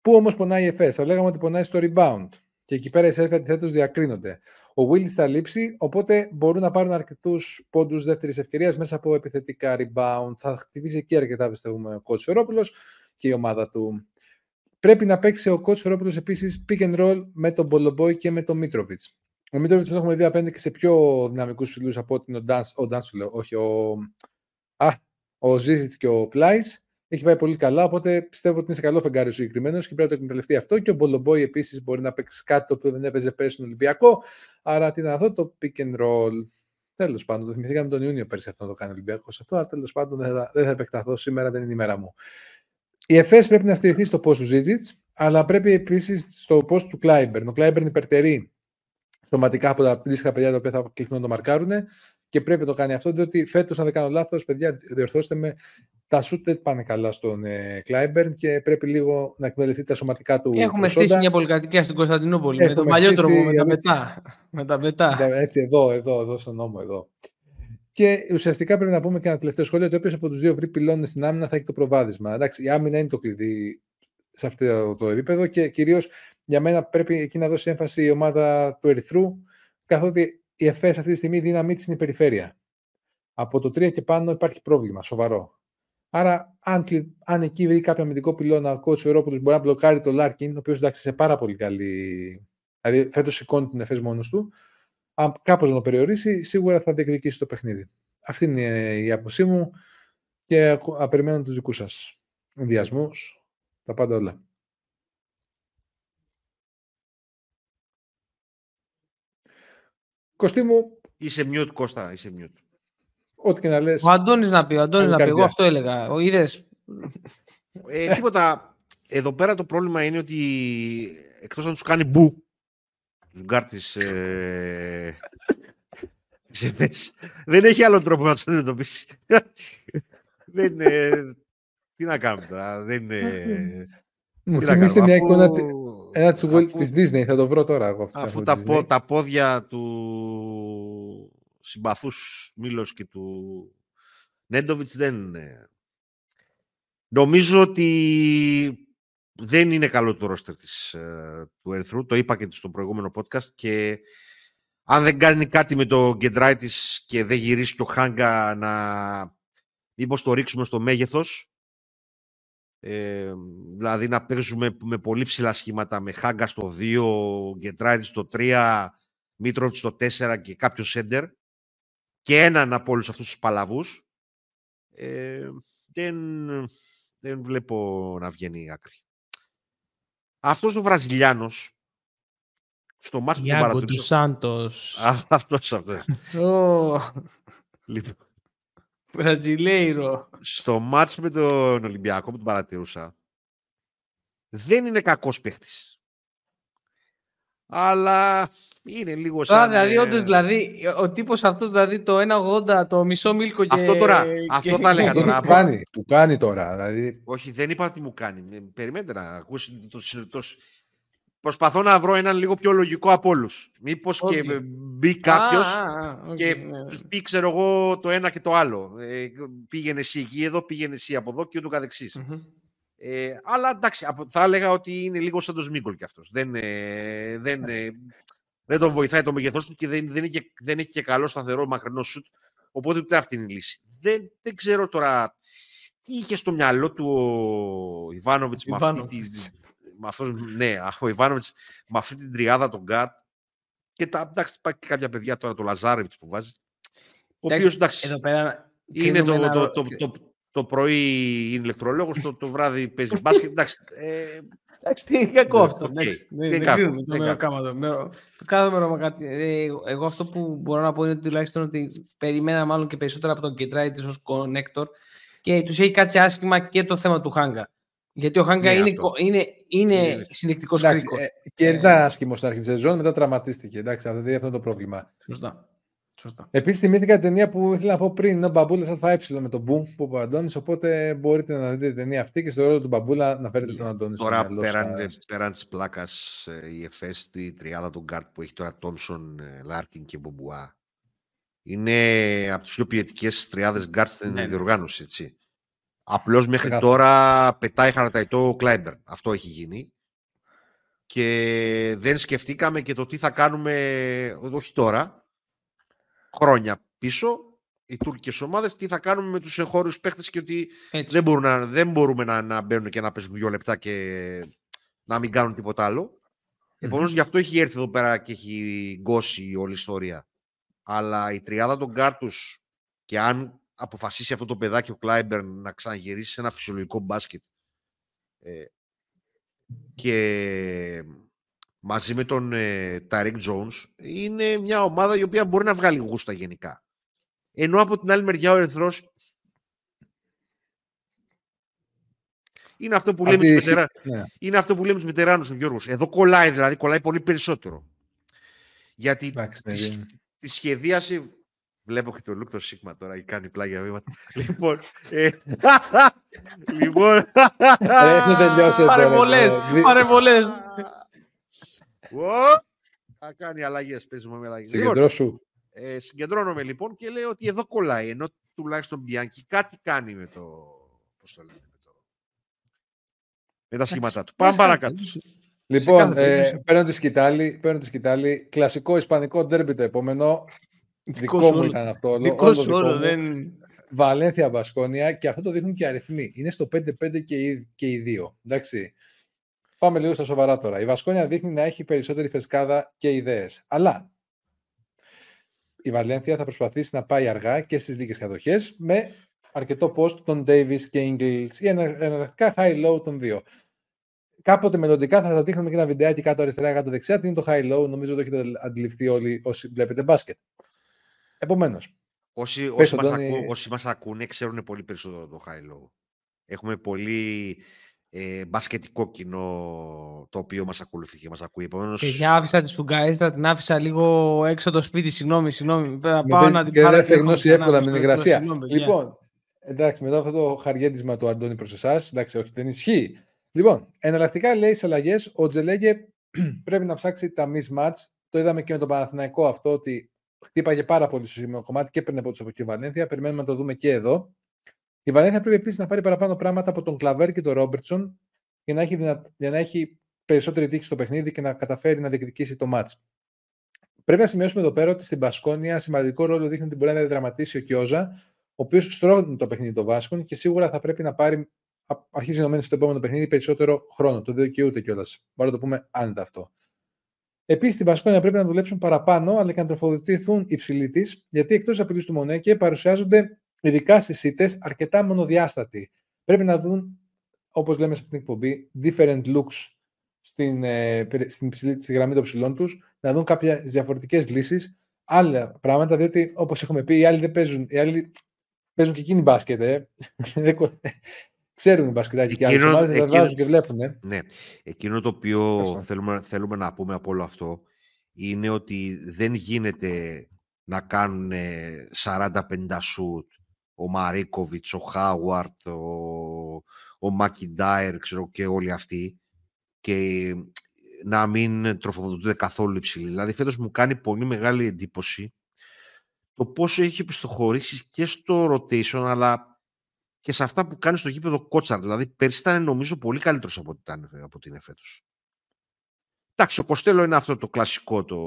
Πού όμως πονάει η ΕΦΕΣ, θα λέγαμε ότι πονάει στο rebound. Και εκεί πέρα οι Σέρβοι αντιθέτως διακρίνονται. Ο Willis θα λείψει, οπότε μπορούν να πάρουν αρκετούς πόντους δεύτερης ευκαιρίας μέσα από επιθετικά rebound. Θα χτυπήσει εκεί αρκετά, πιστεύουμε, ο Κότσο Φερόπουλο και η ομάδα του. Πρέπει να παίξει ο Κότσο Φερόπουλο επίσης pick and roll με τον Μπολομπόη και με τον Μίτροβιτς. Ο Μίτροβιτς τον έχουμε δει απέναντι και σε πιο δυναμικούς φιλούς από ότι ο Ντάνς, ο Ντάνς, όχι, ο, α, ο Ζίζιτς και ο Πλάις. Έχει πάει πολύ καλά, οπότε πιστεύω ότι είναι σε καλό φεγγάρι ο συγκεκριμένος και πρέπει να το εκμεταλλευτεί αυτό. Και ο Μπολομπόη επίσης μπορεί να παίξει κάτι το οποίο δεν έπαιζε πέρσι στον Ολυμπιακό. Άρα τι να δω, το pick and roll. Τέλος πάντων, το θυμηθήκαμε τον Ιούνιο πέρσι αυτό να το κάνει ο Ολυμπιακός αυτό, αλλά τέλος πάντων δεν θα, δεν θα επεκταθώ σήμερα, δεν είναι η μέρα μου. Η ΕΦΕΣ πρέπει να στηριχθεί στο πώ του Ζήτζιτς, αλλά πρέπει επίσης στο πώ του Κλάιμπερν. Ο Κλάιμπερν υπερτερεί σωματικά από τα αντίστοιχα παιδιά τα οποία θα κληθούν να το μαρκάρουν και πρέπει να το κάνει αυτό, διότι φέτος, αν δεν κάνω λάθος, παιδιά, διορθώστε με, τα σουτ δεν πάνε καλά στον ε, Κλάιμπερν και πρέπει λίγο να εκμεληθεί τα σωματικά του. Έχουμε προσόντα. χτίσει μια πολυκατοικία στην Κωνσταντινούπολη με τον παλιό τρόπο, με τα μετά. με τα μετά. Έτσι, εδώ, εδώ, εδώ στον νόμο, εδώ. Και ουσιαστικά πρέπει να πούμε και ένα τελευταίο σχόλιο ότι όποιος από τους δύο βρει πυλώνες στην άμυνα θα έχει το προβάδισμα. Εντάξει, η άμυνα είναι το κλειδί σε αυτό το επίπεδο και κυρίως για μένα πρέπει εκεί να δώσει έμφαση η ομάδα του Ερυθρού, καθότι η ΕΦΕΣ αυτή τη στιγμή η δύναμή τη είναι η περιφέρεια. Από το 3 και πάνω υπάρχει πρόβλημα σοβαρό. Άρα, αν, αν εκεί βρει κάποιο αμυντικό πυλώνα, ο κότσο Ευρώπουλο μπορεί να μπλοκάρει το Λάρκιν, ο οποίος εντάξει σε πάρα πολύ καλή. Δηλαδή, φέτος σηκώνει την ΕΦΕΣ μόνος του. Αν κάπως να το περιορίσει, σίγουρα θα διεκδικήσει το παιχνίδι. Αυτή είναι η άποψή μου και περιμένω τους δικούς σας ενδιασμούς, τα πάντα όλα. Κωστή μου. Είσαι mute, Κώστα, είσαι mute. Ό,τι και να λες. Ο Αντώνης να πει, ο Αντώνης να πει. Εγώ αυτό έλεγα. Ο είδες; Ε, τίποτα. Εδώ πέρα το πρόβλημα είναι ότι εκτός αν τους κάνει μπου τους γκάρτες ε, δεν έχει άλλο τρόπο να τους αντιμετωπίσει. δεν, ε, τι να κάνουμε τώρα. Δεν, ε, Μου θυμίστε μια εικόνα ένα της Disney, θα το βρω τώρα εγώ. αφού τα, πο, τα πόδια του συμπαθούς Μίλος και του Νέντοβιτς δεν... Νομίζω ότι δεν είναι καλό το ρόστερ της, ε, του Ερθρού. Το είπα και στο προηγούμενο podcast και αν δεν κάνει κάτι με το Γκεντράιτης και δεν γυρίσει και ο Χάγκα να μήπως το ρίξουμε στο μέγεθος ε, δηλαδή να παίζουμε με πολύ ψηλά σχήματα με Χάγκα στο 2, Γκεντράιτης στο 3, Μίτροβιτ στο 4 και κάποιο σέντερ και έναν από όλους αυτούς τους παλαβούς, ε, δεν, δεν βλέπω να βγαίνει άκρη. Αυτός ο Βραζιλιάνος στο μάτς που τον παρατηρήσω... του Σάντος. Αυτός, αυτός. λοιπόν. Βραζιλέιρο. Στο μάτς με τον Ολυμπιακό που τον παρατηρούσα, δεν είναι κακός παίχτης. Αλλά είναι λίγο σαν... δηλαδή, όντως, δηλαδή, ο τύπος αυτός, δηλαδή, το 1,80, το μισό μίλκο και... Αυτό τώρα, αυτό θα έλεγα τώρα. Του κάνει, του κάνει τώρα, δηλαδή. Όχι, δεν είπα τι μου κάνει. Ε, περιμένετε να ακούσετε το, το, Προσπαθώ να βρω έναν λίγο πιο λογικό από όλους. Μήπως okay. και μπει κάποιος okay, και ναι. του πει, ξέρω εγώ, το ένα και το άλλο. Ε, πήγαινε εσύ εκεί, εδώ, πήγαινε εσύ από εδώ και ούτω Ε, αλλά εντάξει, θα έλεγα ότι είναι λίγο σαν το Σμίγκολ κι αυτός. Δεν, ε, δεν, ε, δεν τον βοηθάει το μέγεθός του και δεν, δεν, έχει, δεν έχει και καλό σταθερό μακρινό σουτ. Οπότε ούτε αυτή είναι η λύση. Δεν, δεν ξέρω τώρα τι είχε στο μυαλό του ο Ιβάνοβιτς με αυτή με αυτό, ναι, ο Ιβάνοβιτς με αυτή την τριάδα τον Γκάρτ και τα, εντάξει, υπάρχει και κάποια παιδιά τώρα, το Λαζάρεβιτς που βάζει. Ο οποίος εντάξει. Εδώ πέρα είναι το, ένα... το, το, το, το, πρωί είναι ηλεκτρολόγος, το, το βράδυ παίζει μπάσκετ. Εντάξει, ε, Εντάξει, τι είναι κακό αυτό. Δεν κρίνουμε το Κάθε κάτι. Ε, εγώ αυτό που μπορώ να πω είναι τουλάχιστον ότι περιμένα μάλλον και περισσότερα από τον Κεντράιτη ως connector και τους έχει κάτσει άσχημα και το θέμα του Χάγκα. Γιατί ο Χάγκα ναι, είναι, είναι, είναι, είναι συνδεκτικό κρίκος. Ε, και ήταν άσχημο στην αρχή της σεζόν, μετά τραυματίστηκε. Εντάξει, αυτό είναι αυτό το πρόβλημα. Σωστά. Σωστά. Επίσης, θυμήθηκα την ταινία που ήθελα να πω πριν, είναι ο Μπαμπούλας ΑΕ με τον Μπούμ που είπε ο Αντώνης. Οπότε μπορείτε να δείτε την ταινία αυτή και στο ρόλο του Μπαμπούλα να φέρετε τον Αντώνη. Τώρα, πέραν, πέραν της πλάκας, η Εφές τη τριάδα του Γκάρτ που έχει τώρα Τόμσον, Λάρκιν και Μπομπουά. Είναι από τις πιο ποιοτικές τριάδες Γκάρτ στην ναι, ναι. διοργάνωση. Έτσι. Απλώς μέχρι τώρα πετάει χαρταετό ο Κλάιμπερν. Αυτό έχει γίνει. Και δεν σκεφτήκαμε και το τι θα κάνουμε, όχι τώρα, χρόνια πίσω, οι τουρκικές ομάδες, τι θα κάνουμε με τους εγχώριους παίχτες και ότι δεν, μπορούν να, δεν μπορούμε να, να μπαίνουν και να παίζουν δύο λεπτά και να μην κάνουν τίποτα άλλο. Mm-hmm. Επομένως, γι' αυτό έχει έρθει εδώ πέρα και έχει γκώσει όλη η ιστορία. Αλλά η τριάδα των κάρτου και αν αποφασίσει αυτό το παιδάκι ο Κλάιμπερν να ξαναγυρίσει σε ένα φυσιολογικό μπάσκετ ε, και μαζί με τον ε, Ταρίκ Jones είναι μια ομάδα η οποία μπορεί να βγάλει γούστα γενικά. Ενώ από την άλλη μεριά ο Ερυθρός είναι αυτό που λέμε, τους, μετερα... ναι. είναι αυτό που λέμε τους μετεράνους ο Γιώργος. Εδώ κολλάει δηλαδή, κολλάει πολύ περισσότερο. Γιατί Εντάξει, ναι, τη, τη σχεδίασε Βλέπω και το Λουκ το Σίγμα τώρα, κάνει πλάγια βήματα. λοιπόν, ε, λοιπόν... Έχει τελειώσει. Παρεμβολές, παρεμβολές. Θα κάνει αλλαγές, παίζουμε με αλλαγές. Συγκεντρώσου. Λοιπόν, ε, συγκεντρώνομαι λοιπόν και λέω ότι εδώ κολλάει, ενώ τουλάχιστον Μπιάνκι κάτι κάνει με το... Πώς το λέμε, με, το... με τα σχήματά του. Πάμε παρακάτω. Λοιπόν, ε, παίρνω τη σκητάλη, παίρνω τη σκητάλη. Κλασικό ισπανικό ντέρμπι το επόμενο. Δικό, μου ήταν αυτό. Δικός σου όλο, δεν... Βαλένθια Μπασκόνια και αυτό το δείχνουν και αριθμοί. Είναι στο 5-5 και, οι, και οι δύο. Εντάξει. Πάμε λίγο στα σοβαρά τώρα. Η Βασκόνια δείχνει να έχει περισσότερη φρεσκάδα και ιδέες. Αλλά η Βαλένθια θα προσπαθήσει να πάει αργά και στις δίκε κατοχές με αρκετό post των Davis και Ingles ή εναλλακτικά high-low των δύο. Κάποτε μελλοντικά θα σα δείχνουμε και ένα βιντεάκι κάτω αριστερά κάτω δεξιά. Τι είναι το high-low, νομίζω το έχετε αντιληφθεί όλοι όσοι βλέπετε μπάσκετ. Επομένως. Όσοι, όσοι, μας ακού, όσοι μας ακούνε ξέρουν πολύ περισσότερο το high low. Έχουμε πολύ ε, μπασκετικό κοινό το οποίο μας ακολουθεί και μας ακούει. Επομένως... Και για άφησα τη σφουγγαίστα, την άφησα λίγο έξω το σπίτι, συγγνώμη, συγγνώμη. Πάω να την πάρω. Δεν γνώση εύκολα με την υγρασία. Λοιπόν, εντάξει, μετά αυτό το χαριέντισμα του Αντώνη προς εσάς, εντάξει, όχι, δεν ισχύει. Λοιπόν, εναλλακτικά λέει σε αλλαγές, ο Τζελέγε πρέπει να ψάξει τα mismatch. Το είδαμε και με τον Παναθηναϊκό αυτό, ότι χτύπαγε πάρα πολύ στο σημείο κομμάτι και έπαιρνε από τους από τη Βαλένθια. Περιμένουμε να το δούμε και εδώ. Η Βαλένθια πρέπει επίσης να πάρει παραπάνω πράγματα από τον Κλαβέρ και τον Ρόμπερτσον για να έχει, για να έχει περισσότερη τύχη στο παιχνίδι και να καταφέρει να διεκδικήσει το μάτς. Πρέπει να σημειώσουμε εδώ πέρα ότι στην Πασκόνια σημαντικό ρόλο δείχνει ότι μπορεί να διαδραματίσει ο Κιόζα, ο οποίος στρώνει το παιχνίδι των Βάσκων και σίγουρα θα πρέπει να πάρει, αρχίζει να μένει στο επόμενο παιχνίδι περισσότερο χρόνο. Το δικαιούται κιόλας. Μπορούμε να το πούμε άνετα αυτό. Επίσης, στην Πασκόνια πρέπει να δουλέψουν παραπάνω, αλλά και να τροφοδοτηθούν υψηλοί της, γιατί εκτός απειλή του Μονέκε παρουσιάζονται ειδικά στις ΣΥΤΕ αρκετά μονοδιάστατοι. Πρέπει να δουν, όπως λέμε σε αυτήν την εκπομπή, different looks στην, ε, στην ψηλή, στη γραμμή των ψηλών τους, να δουν κάποιες διαφορετικές λύσεις, άλλα πράγματα, διότι όπως έχουμε πει, οι άλλοι δεν παίζουν. Οι άλλοι παίζουν και εκείνοι μπάσκετ. Ε. Ξέρουν μπασκετάκι και άλλες ομάδες, εκείνο, βάζουν και βλέπουν. Ναι. Εκείνο το οποίο θέλουμε, θέλουμε να πούμε από όλο αυτό είναι ότι δεν γίνεται να κάνουν 40-50 σουτ ο Μαρίκοβιτς, ο Χάουαρτ, ο, ο Μακιντάιρ, ξέρω και όλοι αυτοί και να μην τροφοδοτούνται καθόλου υψηλή. Δηλαδή φέτος μου κάνει πολύ μεγάλη εντύπωση το πόσο έχει επιστοχωρήσει και στο rotation αλλά και σε αυτά που κάνει στο γήπεδο Κότσαρ. Δηλαδή, πέρσι ήταν νομίζω πολύ καλύτερος από ό,τι ήταν από ότι είναι φέτος. Εντάξει, ο Κοστέλο είναι αυτό το κλασικό, το,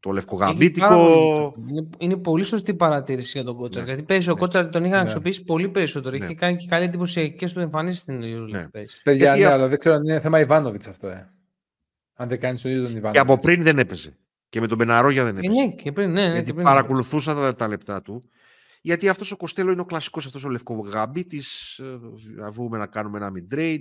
το λευκογαμπίτικο. Είναι, είναι, πολύ σωστή παρατήρηση για τον Κότσαρ. Ναι. Γιατί πέρσι ο ναι. Κότσαρ τον είχαν ναι. αξιοποιήσει πολύ περισσότερο. Ναι. Είχε κάνει και καλή εντύπωση και του εμφανίσει στην Euroleague. Ναι. Παιδιά, ναι, αλλά δεν ξέρω αν είναι θέμα Ιβάνοβιτς αυτό. Ε. Αν δεν κάνεις τον ίδιο τον Ιβάνοβιτ. Και από πριν δεν έπαιζε. Και με τον Μπεναρόγια δεν ε, έπαιζε. Ναι, και πριν, ναι, Γιατί και πριν, παρακολουθούσα τα, τα λεπτά του. Γιατί αυτός ο Κοστέλο είναι ο κλασικός αυτός ο λευκογαμπίτη. Ε, να βγούμε να κάνουμε ένα mid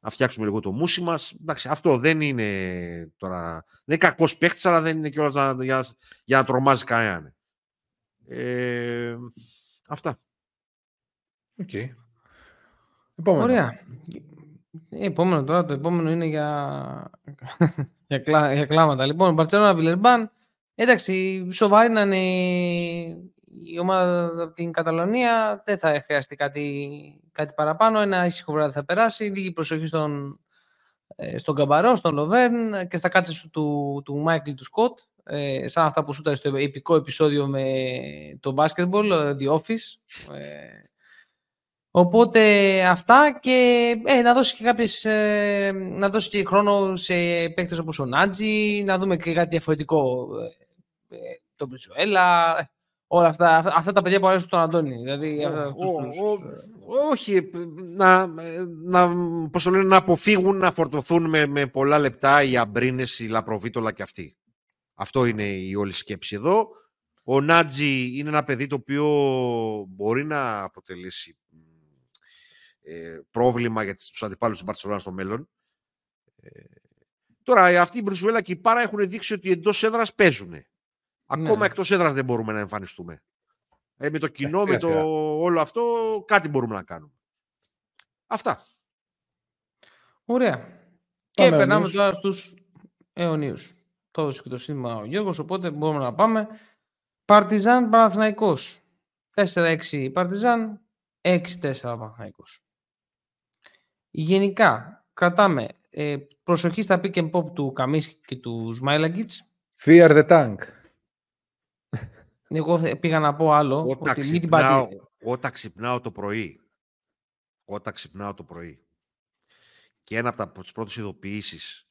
να φτιάξουμε λίγο το μουσι μας. Αυτό δεν είναι τώρα. Δεν είναι κακός παίχτης, αλλά δεν είναι και όλα για, για να τρομάζει κανέναν. Ε, αυτά. OK. Okay. Επόμενο. Ωραία. Ε, επόμενο τώρα, το επόμενο είναι για, για, κλά... για κλάματα. Λοιπόν, Μπαρτσέλωνα Βιλερμπάν Εντάξει, σοβαρή να είναι η ομάδα από την Καταλωνία, δεν θα χρειαστεί κάτι, κάτι παραπάνω. Ένα ήσυχο βράδυ θα περάσει, λίγη προσοχή στον, ε, στον Καμπαρό, στον Λοβέρν και στα κάτσε του, του Μάικλ του Σκοτ. Ε, σαν αυτά που σου στο επικό επεισόδιο με το basketball, ε, The Office. Ε, οπότε αυτά και ε, να δώσει και κάποιες, ε, να δώσει και χρόνο σε παίκτες όπως ο Νάτζι, να δούμε και κάτι διαφορετικό. Ε, τον Μπριτσουέλα, όλα αυτά, αυτά τα παιδιά που αρέσουν στον Αντώνη. Δηλαδή, αυτά, όχι, να, να, πώς το λένε, να αποφύγουν να φορτωθούν με, με πολλά λεπτά οι αμπρίνες, οι λαπροβίτολα και αυτοί. Αυτό είναι η όλη σκέψη εδώ. Ο Νάτζι είναι ένα παιδί το οποίο μπορεί να αποτελέσει ε, πρόβλημα για τους αντιπάλους του Μπαρτσελώνα στο μέλλον. Ε, τώρα, αυτοί η Μπριζουέλα και η Πάρα έχουν δείξει ότι εντός έδρας παίζουν. Ακόμα ναι. εκτός έδρας δεν μπορούμε να εμφανιστούμε. Ε, με το κοινό, με το όλο αυτό, κάτι μπορούμε να κάνουμε. Αυτά. Ωραία. Και περνάμε τώρα στους αιωνίους το έδωσε και το σύνθημα ο Γιώργος, οπότε μπορούμε να πάμε. Παρτιζάν Παναθηναϊκός. 4-6 Παρτιζάν, 6-4 Παναθηναϊκός. Γενικά, κρατάμε ε, προσοχή στα pick and pop του Καμίσκη και του Σμάιλαγκιτς. Fear the tank. Εγώ πήγα να πω άλλο. Όταν, ότι ξυπνάω, όταν ξυπνάω το πρωί, όταν ξυπνάω το πρωί και ένα από τις πρώτες ειδοποιήσεις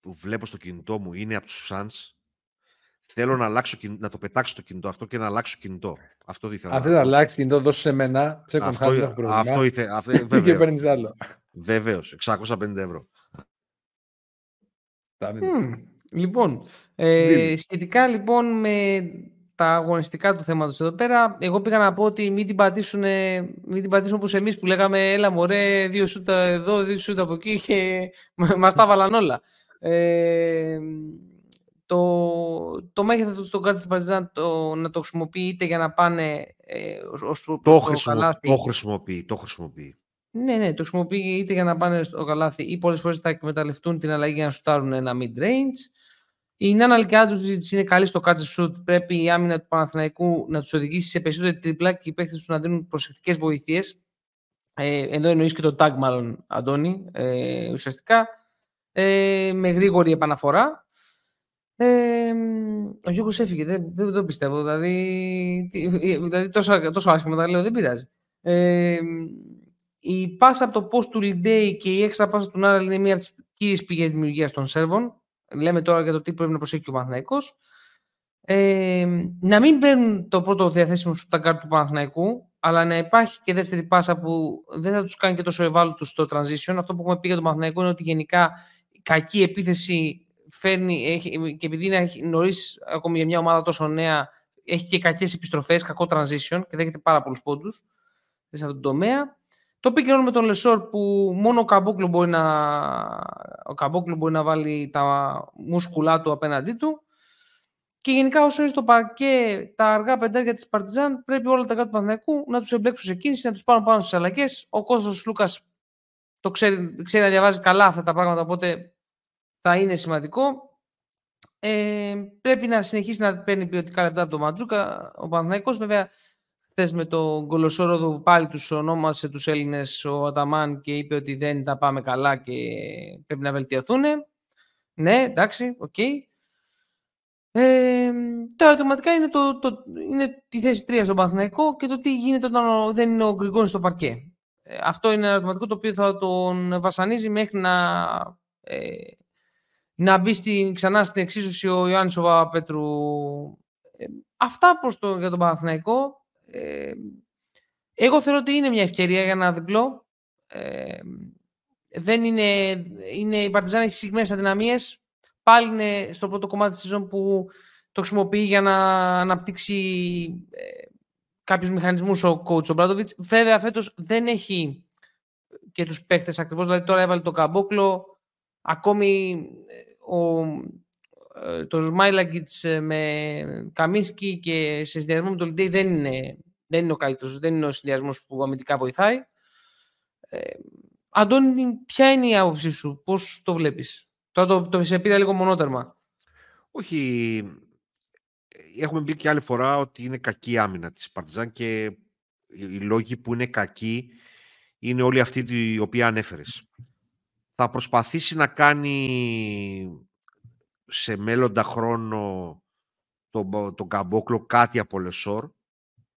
που, βλέπω στο κινητό μου είναι από τους Suns, θέλω να, αλλάξω, να το πετάξω το κινητό αυτό και να αλλάξω κινητό. Αυτό ήθελα. Αν θέλει να αλλάξεις κινητό, δώσε σε μένα. Αυτό, αυτό, αυτό ήθελα. και παίρνεις άλλο. Βεβαίως. 650 ευρώ. Mm, λοιπόν, ε, σχετικά λοιπόν με τα αγωνιστικά του θέματος εδώ πέρα, εγώ πήγα να πω ότι μην την πατήσουν, μην την πατήσουν όπως εμείς που λέγαμε έλα μωρέ, δύο σούτα εδώ, δύο σούτα από εκεί και μας τα βάλαν όλα. Ε, το, το μέγεθος στον κάρτης της Παρτιζάν το, να το χρησιμοποιεί είτε για να πάνε ε, ως, το, το, καλάθι. Το χρησιμοποιεί, το χρησιμοποιεί. Ναι, ναι, το χρησιμοποιεί είτε για να πάνε στο καλάθι ή πολλές φορές θα εκμεταλλευτούν την αλλαγή για να σουτάρουν ένα mid-range. Η Νάνα Αλκιάντου είναι καλή στο catch shoot. Πρέπει η άμυνα του Παναθηναϊκού να τους οδηγήσει σε περισσότερη τριπλά και οι παίκτες τους να δίνουν προσεκτικές βοήθειες. Ε, εδώ εννοείς και το tag, μάλλον, Αντώνη, ε, ουσιαστικά ε, με γρήγορη επαναφορά. Ε, ο Γιώργος έφυγε, δεν, δεν, το πιστεύω. Δηλαδή, δηλαδή τόσο, τόσο άσχημα τα λέω, δεν πειράζει. Ε, η πάσα από το post του Λιντέι και η έξτρα πάσα του Νάραλ είναι μία από τις κύριες πηγές δημιουργίας των Σέρβων. Λέμε τώρα για το τι πρέπει να προσέχει ο Παναθηναϊκός. Ε, να μην παίρνουν το πρώτο διαθέσιμο σου τα του Παναθηναϊκού, αλλά να υπάρχει και δεύτερη πάσα που δεν θα τους κάνει και τόσο ευάλωτους στο transition. Αυτό που έχουμε πει για τον Παναθηναϊκό είναι ότι γενικά κακή επίθεση φέρνει, έχει, και επειδή είναι νωρίς ακόμη για μια ομάδα τόσο νέα, έχει και κακές επιστροφές, κακό transition και δέχεται πάρα πολλούς πόντους σε αυτό το τομέα. Το πήγε με τον Λεσόρ που μόνο ο Καμπόκλου μπορεί να, ο μπορεί να βάλει τα μουσκουλά του απέναντί του. Και γενικά όσο είναι στο παρκέ τα αργά πεντάρια της Παρτιζάν πρέπει όλα τα κάτω του Παναθηναϊκού να τους εμπλέξουν σε κίνηση, να τους πάρουν πάνω στις αλλαγές. Ο Κώστας Λούκας το ξέρει, ξέρει να διαβάζει καλά αυτά τα πράγματα, οπότε θα είναι σημαντικό. Ε, πρέπει να συνεχίσει να παίρνει ποιοτικά λεπτά από τον Μαντζούκα. Ο Παναθηναϊκός βέβαια χθες με τον Κολοσσό Ρόδου πάλι τους ονόμασε τους Έλληνες ο Αταμάν και είπε ότι δεν τα πάμε καλά και πρέπει να βελτιωθούν. Ναι, εντάξει, OK. Okay. Ε, το ερωτηματικά είναι, το, το, είναι τη θέση 3 στον Παναθηναϊκό και το τι γίνεται όταν δεν είναι ο Γκριγκόνης στο παρκέ. Ε, αυτό είναι ένα ερωτηματικό το οποίο θα τον βασανίζει μέχρι να, ε, να μπει στην, ξανά στην εξίσωση ο Ιωάννης ο Παπαπέτρου. Ε, αυτά προς το, για τον Παναθηναϊκό. Ε, εγώ θεωρώ ότι είναι μια ευκαιρία για ένα διπλό. Ε, δεν είναι, είναι, η Παρτιζάν έχει συγκεκριμένες αδυναμίες. Πάλι είναι στο πρώτο κομμάτι της σεζόν που το χρησιμοποιεί για να αναπτύξει ε, κάποιους μηχανισμούς ο coach ο Μπράντοβιτς. Βέβαια φέτος δεν έχει και τους παίκτες ακριβώς, δηλαδή τώρα έβαλε το Καμπόκλο, ακόμη ε, ο, ε, το Σμάιλαγκιτς ε, με Καμίσκι και σε συνδυασμό με το Λιντέι δεν είναι, δεν είναι ο καλύτερος, δεν είναι ο συνδυασμός που αμυντικά βοηθάει. Ε, Αντώνη, ποια είναι η άποψή σου, πώς το βλέπεις; Τώρα το, το σε πήρα λίγο μονότερμα. Όχι, έχουμε μπει και άλλη φορά ότι είναι κακή άμυνα της Παρτιζάν και οι λόγοι που είναι κακοί είναι όλοι αυτοί οι οποίοι ανέφερες. Θα προσπαθήσει να κάνει σε μέλλοντα χρόνο τον, τον Καμπόκλο κάτι από Λεσόρ,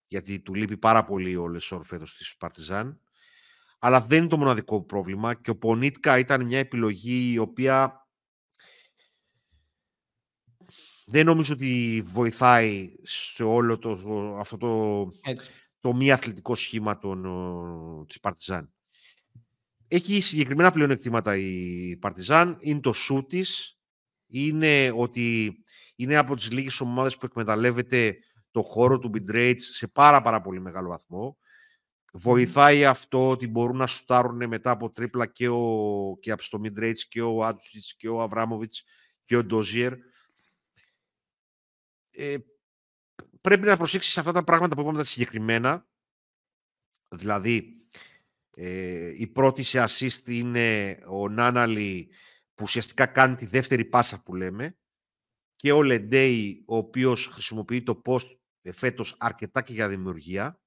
γιατί του λείπει πάρα πολύ ο Λεσόρ φέτος της Παρτιζάν. Αλλά δεν είναι το μοναδικό πρόβλημα και ο Πονίτκα ήταν μια επιλογή η οποία δεν νομίζω ότι βοηθάει σε όλο το, αυτό το, το μη αθλητικό σχήμα των, της Παρτιζάν. Έχει συγκεκριμένα πλεονεκτήματα η Παρτιζάν, είναι το σου της, είναι ότι είναι από τις λίγες ομάδες που εκμεταλλεύεται το χώρο του mid σε πάρα πάρα πολύ μεγάλο βαθμό. Βοηθάει αυτό ότι μπορούν να σουτάρουν μετά από τρίπλα και, ο, και από στο mid και ο Άντουσιτς και ο Αβράμοβιτς και ο Ντοζιέρ. Ε, πρέπει να προσέξεις αυτά τα πράγματα που είπαμε τα συγκεκριμένα. Δηλαδή, ε, η πρώτη σε assist είναι ο Νάναλι που ουσιαστικά κάνει τη δεύτερη πάσα που λέμε και ο Λεντέι ο οποίος χρησιμοποιεί το post ε, φέτος αρκετά και για δημιουργία.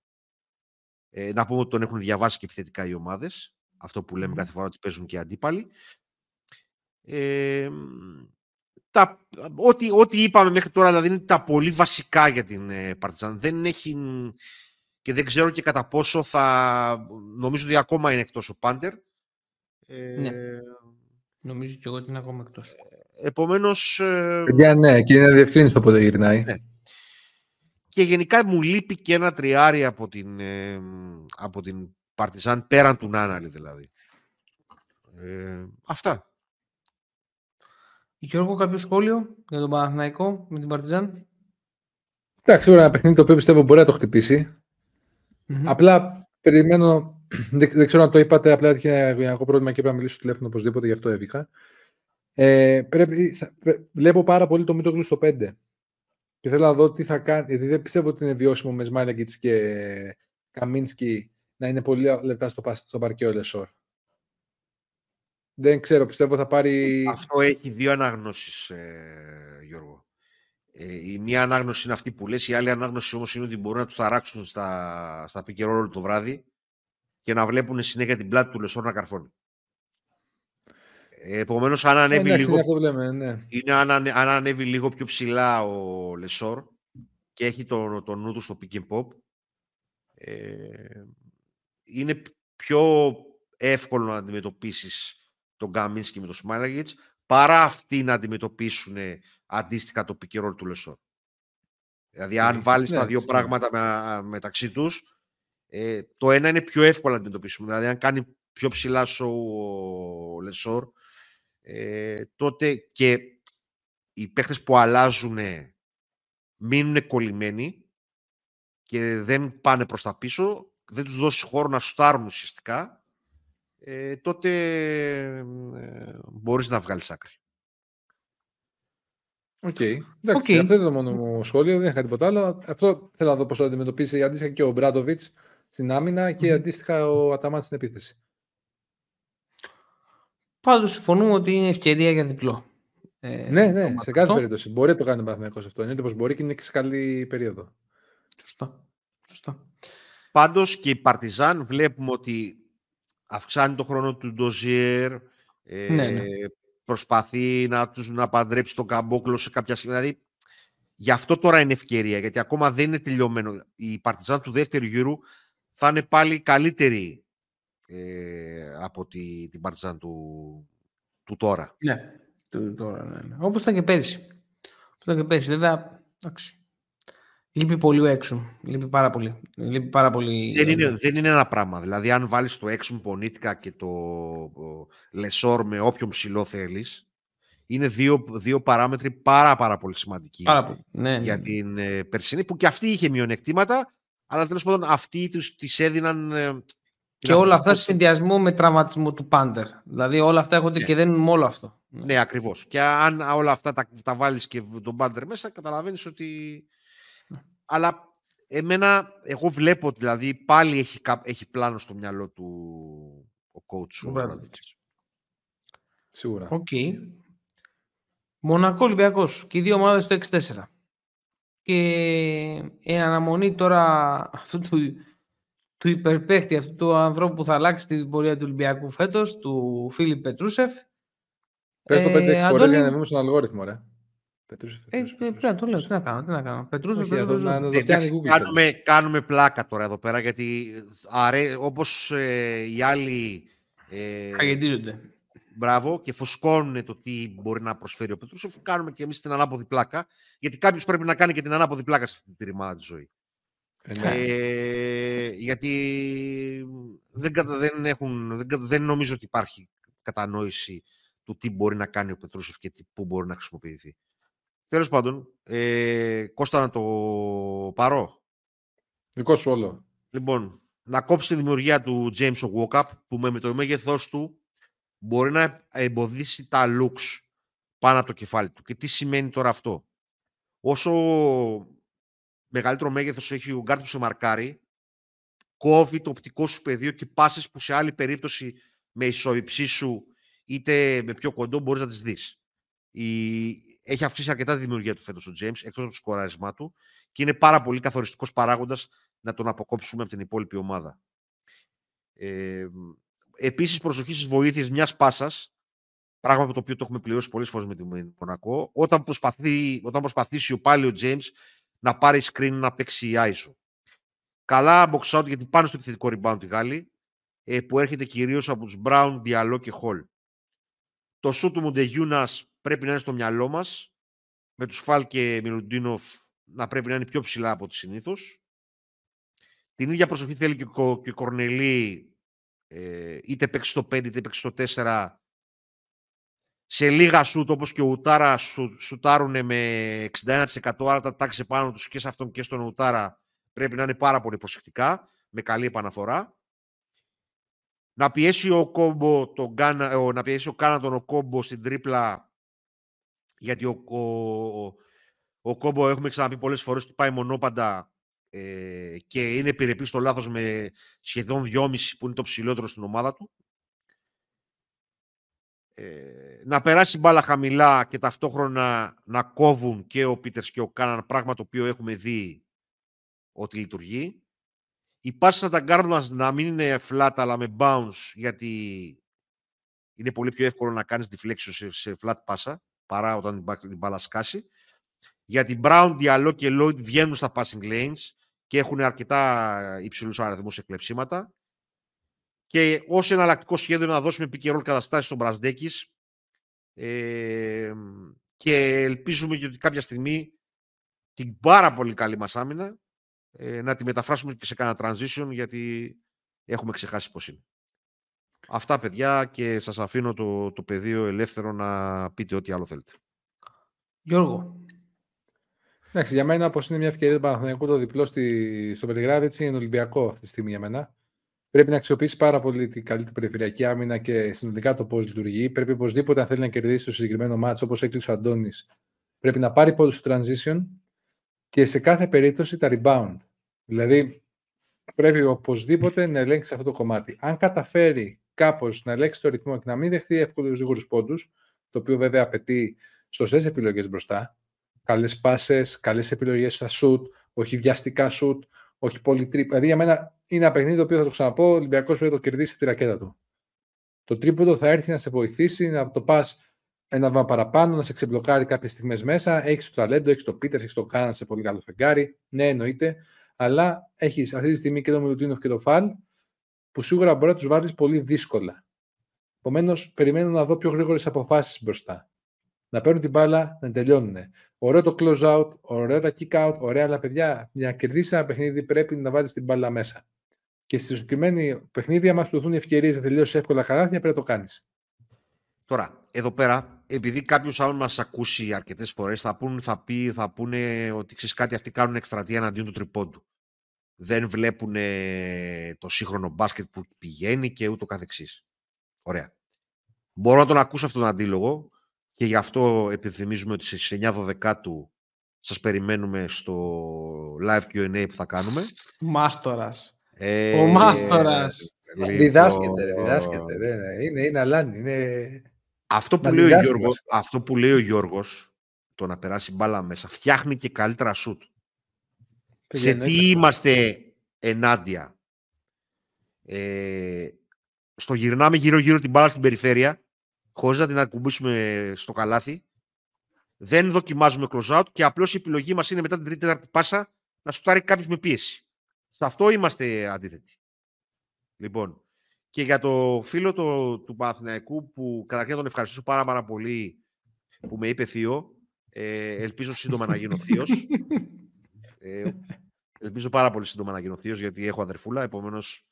Ε, να πούμε ότι τον έχουν διαβάσει και επιθετικά οι ομάδες. Αυτό που λέμε κάθε φορά ότι παίζουν και αντίπαλοι. Ε, τα, ό,τι, ό,τι είπαμε μέχρι τώρα δηλαδή είναι τα πολύ βασικά για την ε, Παρτιζάν. Δεν έχει και δεν ξέρω και κατά πόσο θα... Νομίζω ότι ακόμα είναι εκτός ο Πάντερ. Ε, ναι. Νομίζω και εγώ ότι είναι ακόμα εκτός. Επομένως... Ε, ναι, και είναι διευκρίνηση πότε γυρνάει. Ναι. Και γενικά μου λείπει και ένα τριάρι από την, ε, από την Παρτιζάν, πέραν του Νάναλη δηλαδή. Ε, αυτά. Γιώργο, κάποιο σχόλιο για τον Παναθηναϊκό με την Παρτιζάν. Εντάξει, σίγουρα ένα παιχνίδι το οποίο πιστεύω μπορεί να το χτυπήσει. Mm-hmm. Απλά περιμένω, δεν, δεν, ξέρω αν το είπατε, απλά είχε ένα πρόβλημα και έπρεπε να μιλήσω στο τηλέφωνο οπωσδήποτε, γι' αυτό έβηχα. Ε, πρέπει, θα, βλέπω πάρα πολύ το Μίτογλου στο 5. Και θέλω να δω τι θα κάνει, γιατί δεν πιστεύω ότι είναι βιώσιμο με Σμάλιαγκητς και Καμίνσκι να είναι πολύ λεπτά στο, στο παρκέ ο Λεσόρ. Δεν ξέρω, πιστεύω θα πάρει... Αυτό έχει δύο αναγνώσεις, ε, Γιώργο. Ε, η μία ανάγνωση είναι αυτή που λες, η άλλη ανάγνωση όμως είναι ότι μπορούν να τους ταράξουν στα, στα όλο το βράδυ και να βλέπουν συνέχεια την πλάτη του Λεσόρ να καρφώνει. Επομένως, αν ανέβει, λίγο, ναι. είναι αν, αν ανέβει λίγο πιο ψηλά ο Λεσόρ και έχει το, το νου του στο pick and pop, ε, είναι πιο εύκολο να αντιμετωπίσεις τον Καμίνσκι με τον Σμαϊλάγκιτς παρά αυτοί να αντιμετωπίσουν αντίστοιχα το pick του Λεσόρ. Δηλαδή, αν ναι, βάλεις τα δύο ναι. πράγματα με, μεταξύ τους, ε, το ένα είναι πιο εύκολο να αντιμετωπίσουμε. Δηλαδή, αν κάνει πιο ψηλά ο Λεσόρ, ε, τότε και οι παίχτες που αλλάζουν μείνουν κολλημένοι και δεν πάνε προς τα πίσω, δεν τους δώσει χώρο να στάρουν ουσιαστικά, ε, τότε ε, μπορείς να βγάλεις άκρη. OK. Okay. Εντάξει, αυτό είναι το μόνο μου σχόλιο, δεν είχα τίποτα άλλο. Αυτό θέλω να δω πώς θα αντιμετωπίσει αντίστοιχα και ο Ομπράντοβιτς στην άμυνα και αντίστοιχα ο Αταμάν στην επίθεση. Πάντως συμφωνούμε ότι είναι ευκαιρία για διπλό. Ε, ναι, ναι, σε κάθε περίπτωση. Μπορεί να το κάνει ο Παναθυνακό αυτό. Είναι πω μπορεί και είναι και σε καλή περίοδο. Σωστά. Σωστά. Πάντως και η Παρτιζάν βλέπουμε ότι αυξάνει το χρόνο του Ντοζιέρ. Ε, ναι, ναι. Προσπαθεί να τους να παντρέψει τον καμπόκλο σε κάποια στιγμή. Δηλαδή, γι' αυτό τώρα είναι ευκαιρία, γιατί ακόμα δεν είναι τελειωμένο. Η Παρτιζάν του δεύτερου γύρου θα είναι πάλι καλύτερη ε, από τη, την Παρτιζάν του, του τώρα. Ναι, του τώρα, ναι. ναι. Όπως ήταν και πέρυσι. Όπως ήταν και πέρυσι. Βέβαια, εντάξει. Λείπει πολύ ο έξω. Λείπει πάρα πολύ. Λείπει πάρα πολύ... Δεν, είναι, δεν είναι ένα πράγμα. Δηλαδή, αν βάλεις το έξω πονίτικα και το λεσόρ με όποιον ψηλό θέλεις, είναι δύο, δύο παράμετροι πάρα, πάρα πολύ σημαντικοί πάρα πολύ. Ναι, για ναι. την ε, Περσινή, που και αυτή είχε μειονεκτήματα, αλλά τέλος πάντων αυτοί τους, τις έδιναν ε, και όλα αυτά σε συνδυασμό με τραυματισμό του Πάντερ. Δηλαδή όλα αυτά έρχονται ναι. και δεν είναι όλο αυτό. Ναι, ακριβώς. Και αν όλα αυτά τα, τα βάλεις και τον Πάντερ μέσα, καταλαβαίνεις ότι. Ναι. Αλλά εμένα, εγώ βλέπω δηλαδή πάλι έχει, έχει πλάνο στο μυαλό του ο coach. Ο Σίγουρα. OK. Okay. Μονακό Ολυμπιακός και οι δύο ομάδες στο 6-4. Και η αναμονή τώρα αυτού του, του υπερπαίχτη, αυτού του ανθρώπου που θα αλλάξει την πορεία του Ολυμπιακού φέτος, του Φίλιπ Πετρούσεφ. Πες το 5-6 Ε, φορές Αντώνη- για να ανεβούμε στον αλγόριθμο, ρε. Πετρούσεφ, Ε, Πετρούσεφ, ε, Πετρούσεφ. πρέπει να το λέω, τι να κάνω, τι να κάνω. Πετρούσεφ, Όχι, εδώ Πετρούσεφ. να- να Ε, το πιάνει η εντάξει, Google. κάνουμε, κάνουμε πλάκα τώρα εδώ πέρα γιατί αρέ, όπως ε, οι άλλοι ε, Χαγεντίζονται. Μπράβο και φουσκώνουν το τι μπορεί να προσφέρει ο Πετρούσεφ, κάνουμε και εμείς την ανάποδη πλάκα γιατί κάποιος πρέπει να κάνει και την ανάποδη πλάκα σε αυτή τη ρημάδα τη ζωή. Ε, ναι. Ε, γιατί δεν, κατα- δεν, έχουν, δεν, κατα- δεν νομίζω ότι υπάρχει κατανόηση του τι μπορεί να κάνει ο Πετρούσεφ και τι, πού μπορεί να χρησιμοποιηθεί. Τέλος πάντων, ε, Κώστα να το πάρω; Δικό σου όλο. Λοιπόν, να κόψει τη δημιουργία του James ο Walkup που με, με το μέγεθός του μπορεί να εμποδίσει τα looks πάνω από το κεφάλι του. Και τι σημαίνει τώρα αυτό. Όσο μεγαλύτερο μέγεθος έχει ο γκαρντ που σε μαρκάρει, κόβει το οπτικό σου πεδίο και πάσες που σε άλλη περίπτωση με ισοϋψή σου είτε με πιο κοντό μπορείς να τις δεις. Η... Έχει αυξήσει αρκετά τη δημιουργία του φέτος ο James, εκτός από το σκοράρισμά του και είναι πάρα πολύ καθοριστικός παράγοντας να τον αποκόψουμε από την υπόλοιπη ομάδα. Ε, επίσης, προσοχή στις βοήθειες μιας πάσας, πράγμα με το οποίο το έχουμε πληρώσει πολλές φορές με την Μονακό, όταν, προσπαθεί, όταν προσπαθήσει ο πάλι ο James να πάρει screen να παίξει η ISO. Καλά box out γιατί πάνω στο επιθετικό rebound τη Γάλλη, ε, που έρχεται κυρίως από τους Brown, Diallo και Hall. Το shoot του Μοντεγιούνας πρέπει να είναι στο μυαλό μας, με τους Φάλ και Μιλουντίνοφ να πρέπει να είναι πιο ψηλά από ό,τι συνήθως. Την ίδια προσοχή θέλει και ο, και ο Κορνελή, ε, είτε παίξει στο 5 είτε παίξει στο 4, σε λίγα σουτ όπως και ο Ουτάρα σου, σουτάρουν με 61% άρα τα τάξεις πάνω τους και σε αυτόν και στον Ουτάρα πρέπει να είναι πάρα πολύ προσεκτικά με καλή επαναφορά. Να πιέσει ο Κόμπο τον Γκάνα, ο, να πιέσει ο Κάνατον ο Κόμπο στην τρίπλα γιατί ο, ο, ο, ο Κόμπο έχουμε ξαναπεί πολλές φορές ότι πάει μονόπαντα ε, και είναι επιρρεπή στο λάθος με σχεδόν 2,5 που είναι το ψηλότερο στην ομάδα του. Ε, να περάσει μπάλα χαμηλά και ταυτόχρονα να κόβουν και ο Πίτερς και ο Κάναν, πράγμα το οποίο έχουμε δει ότι λειτουργεί. Οι πάσεις τα guard μας να μην είναι flat αλλά με bounce γιατί είναι πολύ πιο εύκολο να κάνεις deflection σε, σε flat πάσα παρά όταν την μπα- την μπάλα σκάσει. Γιατί Brown, Diallo και Lloyd βγαίνουν στα passing lanes και έχουν αρκετά υψηλούς αριθμούς σε κλεψίματα. Και ως εναλλακτικό σχέδιο να δώσουμε pick and roll καταστάσεις στον Μπρασδέκης ε, και ελπίζουμε και ότι κάποια στιγμή την πάρα πολύ καλή μας άμυνα ε, να τη μεταφράσουμε και σε κάνα transition γιατί έχουμε ξεχάσει πώς είναι. Αυτά παιδιά και σας αφήνω το, το πεδίο ελεύθερο να πείτε ό,τι άλλο θέλετε. Γιώργο. Εντάξει, για μένα, όπως είναι μια ευκαιρία του Παναθηναϊκού το διπλό στη, στο Βελιγράδι, έτσι είναι Ολυμπιακό αυτή τη στιγμή για μένα. Πρέπει να αξιοποιήσει πάρα πολύ την καλή του περιφερειακή άμυνα και συνολικά το πώς λειτουργεί. Πρέπει οπωσδήποτε, αν θέλει να κερδίσει το συγκεκριμένο μάτσο, όπως έκλεισε ο Αντώνης, πρέπει να πάρει πόντους στο transition και σε κάθε περίπτωση τα rebound. Δηλαδή, πρέπει οπωσδήποτε να ελέγξει αυτό το κομμάτι. Αν καταφέρει κάπως να ελέγξει το ρυθμό και να μην δεχτεί εύκολους γρήγορους πόντους, το οποίο βέβαια απαιτεί σωστέ επιλογές μπροστά, καλές πάσες, καλές επιλογές στα shoot, όχι βιαστικά shoot, όχι πολύ τρίπ. Δηλαδή για μένα είναι ένα παιχνίδι το οποίο θα το ξαναπώ. Ο Ολυμπιακός πρέπει να το κερδίσει τη ρακέτα του. Το τρίποντο θα έρθει να σε βοηθήσει να το πας ένα βήμα παραπάνω, να σε ξεμπλοκάρει κάποιες στιγμές μέσα. Έχεις το ταλέντο, έχεις το Πίτερ, έχεις το Κάναν σε πολύ καλό φεγγάρι. Ναι, εννοείται. Αλλά έχεις αυτή τη στιγμή και το Μιλουτίνοφ και το Φαλ που σίγουρα μπορεί να τους βάλει πολύ δύσκολα. Επομένως, περιμένω να δω πιο γρήγορες αποφάσεις μπροστά. Να παίρνουν την μπάλα, να τελειώνουν. Ωραίο το close out, ωραίο τα kick out, ωραία, αλλά παιδιά, για να κερδίσει ένα παιχνίδι πρέπει να βάλει την μπάλα μέσα. Και στη συγκεκριμένη παιχνίδι, άμα σου δοθούν οι ευκαιρίες να τελειώσεις εύκολα χαράθια, πρέπει να το κάνεις. Τώρα, εδώ πέρα, επειδή κάποιος άλλο μας ακούσει αρκετές φορές, θα, πούν, θα, πει, θα πούνε ότι ξέρεις κάτι, αυτοί κάνουν εκστρατεία εναντίον του τριπώντου. Δεν βλέπουν το σύγχρονο μπάσκετ που πηγαίνει και ούτω καθεξής. Ωραία. Μπορώ να τον ακούσω αυτόν τον αντίλογο και γι' αυτό επιθυμίζουμε ότι στις 9 Δεκάτου σας περιμένουμε στο live Q&A που θα κάνουμε. Μάστορας. Ε, Ο Μάστορας. λοιπόν, Διδάσκεται, ρε, διδάσκεται. ρε, ρε. Είναι, είναι αλάνι. Είναι... Αυτό που, Μας λέει ο διδάσκει Γιώργος, βασικά. αυτό που λέει ο Γιώργος, το να περάσει μπάλα μέσα, φτιάχνει και καλύτερα σουτ. σε τι είμαστε ενάντια; Ε, στο γυρνάμε γύρω-γύρω την μπάλα στην περιφέρεια, χωρίς να την ακουμπήσουμε στο καλάθι. Δεν δοκιμάζουμε close-out και απλώς η επιλογή μας είναι μετά την τρίτη-τέταρτη πάσα να σουτάρει κάποιος με πίεση. Σε αυτό είμαστε αντίθετοι. Λοιπόν, και για το φίλο το, του Παναθηναϊκού που καταρχήν τον ευχαριστήσω πάρα, πάρα πολύ που με είπε θείο. Ε, ελπίζω σύντομα να γίνω θείος. Ε, ελπίζω πάρα πολύ σύντομα να γίνω θείος γιατί έχω αδερφούλα, επομένως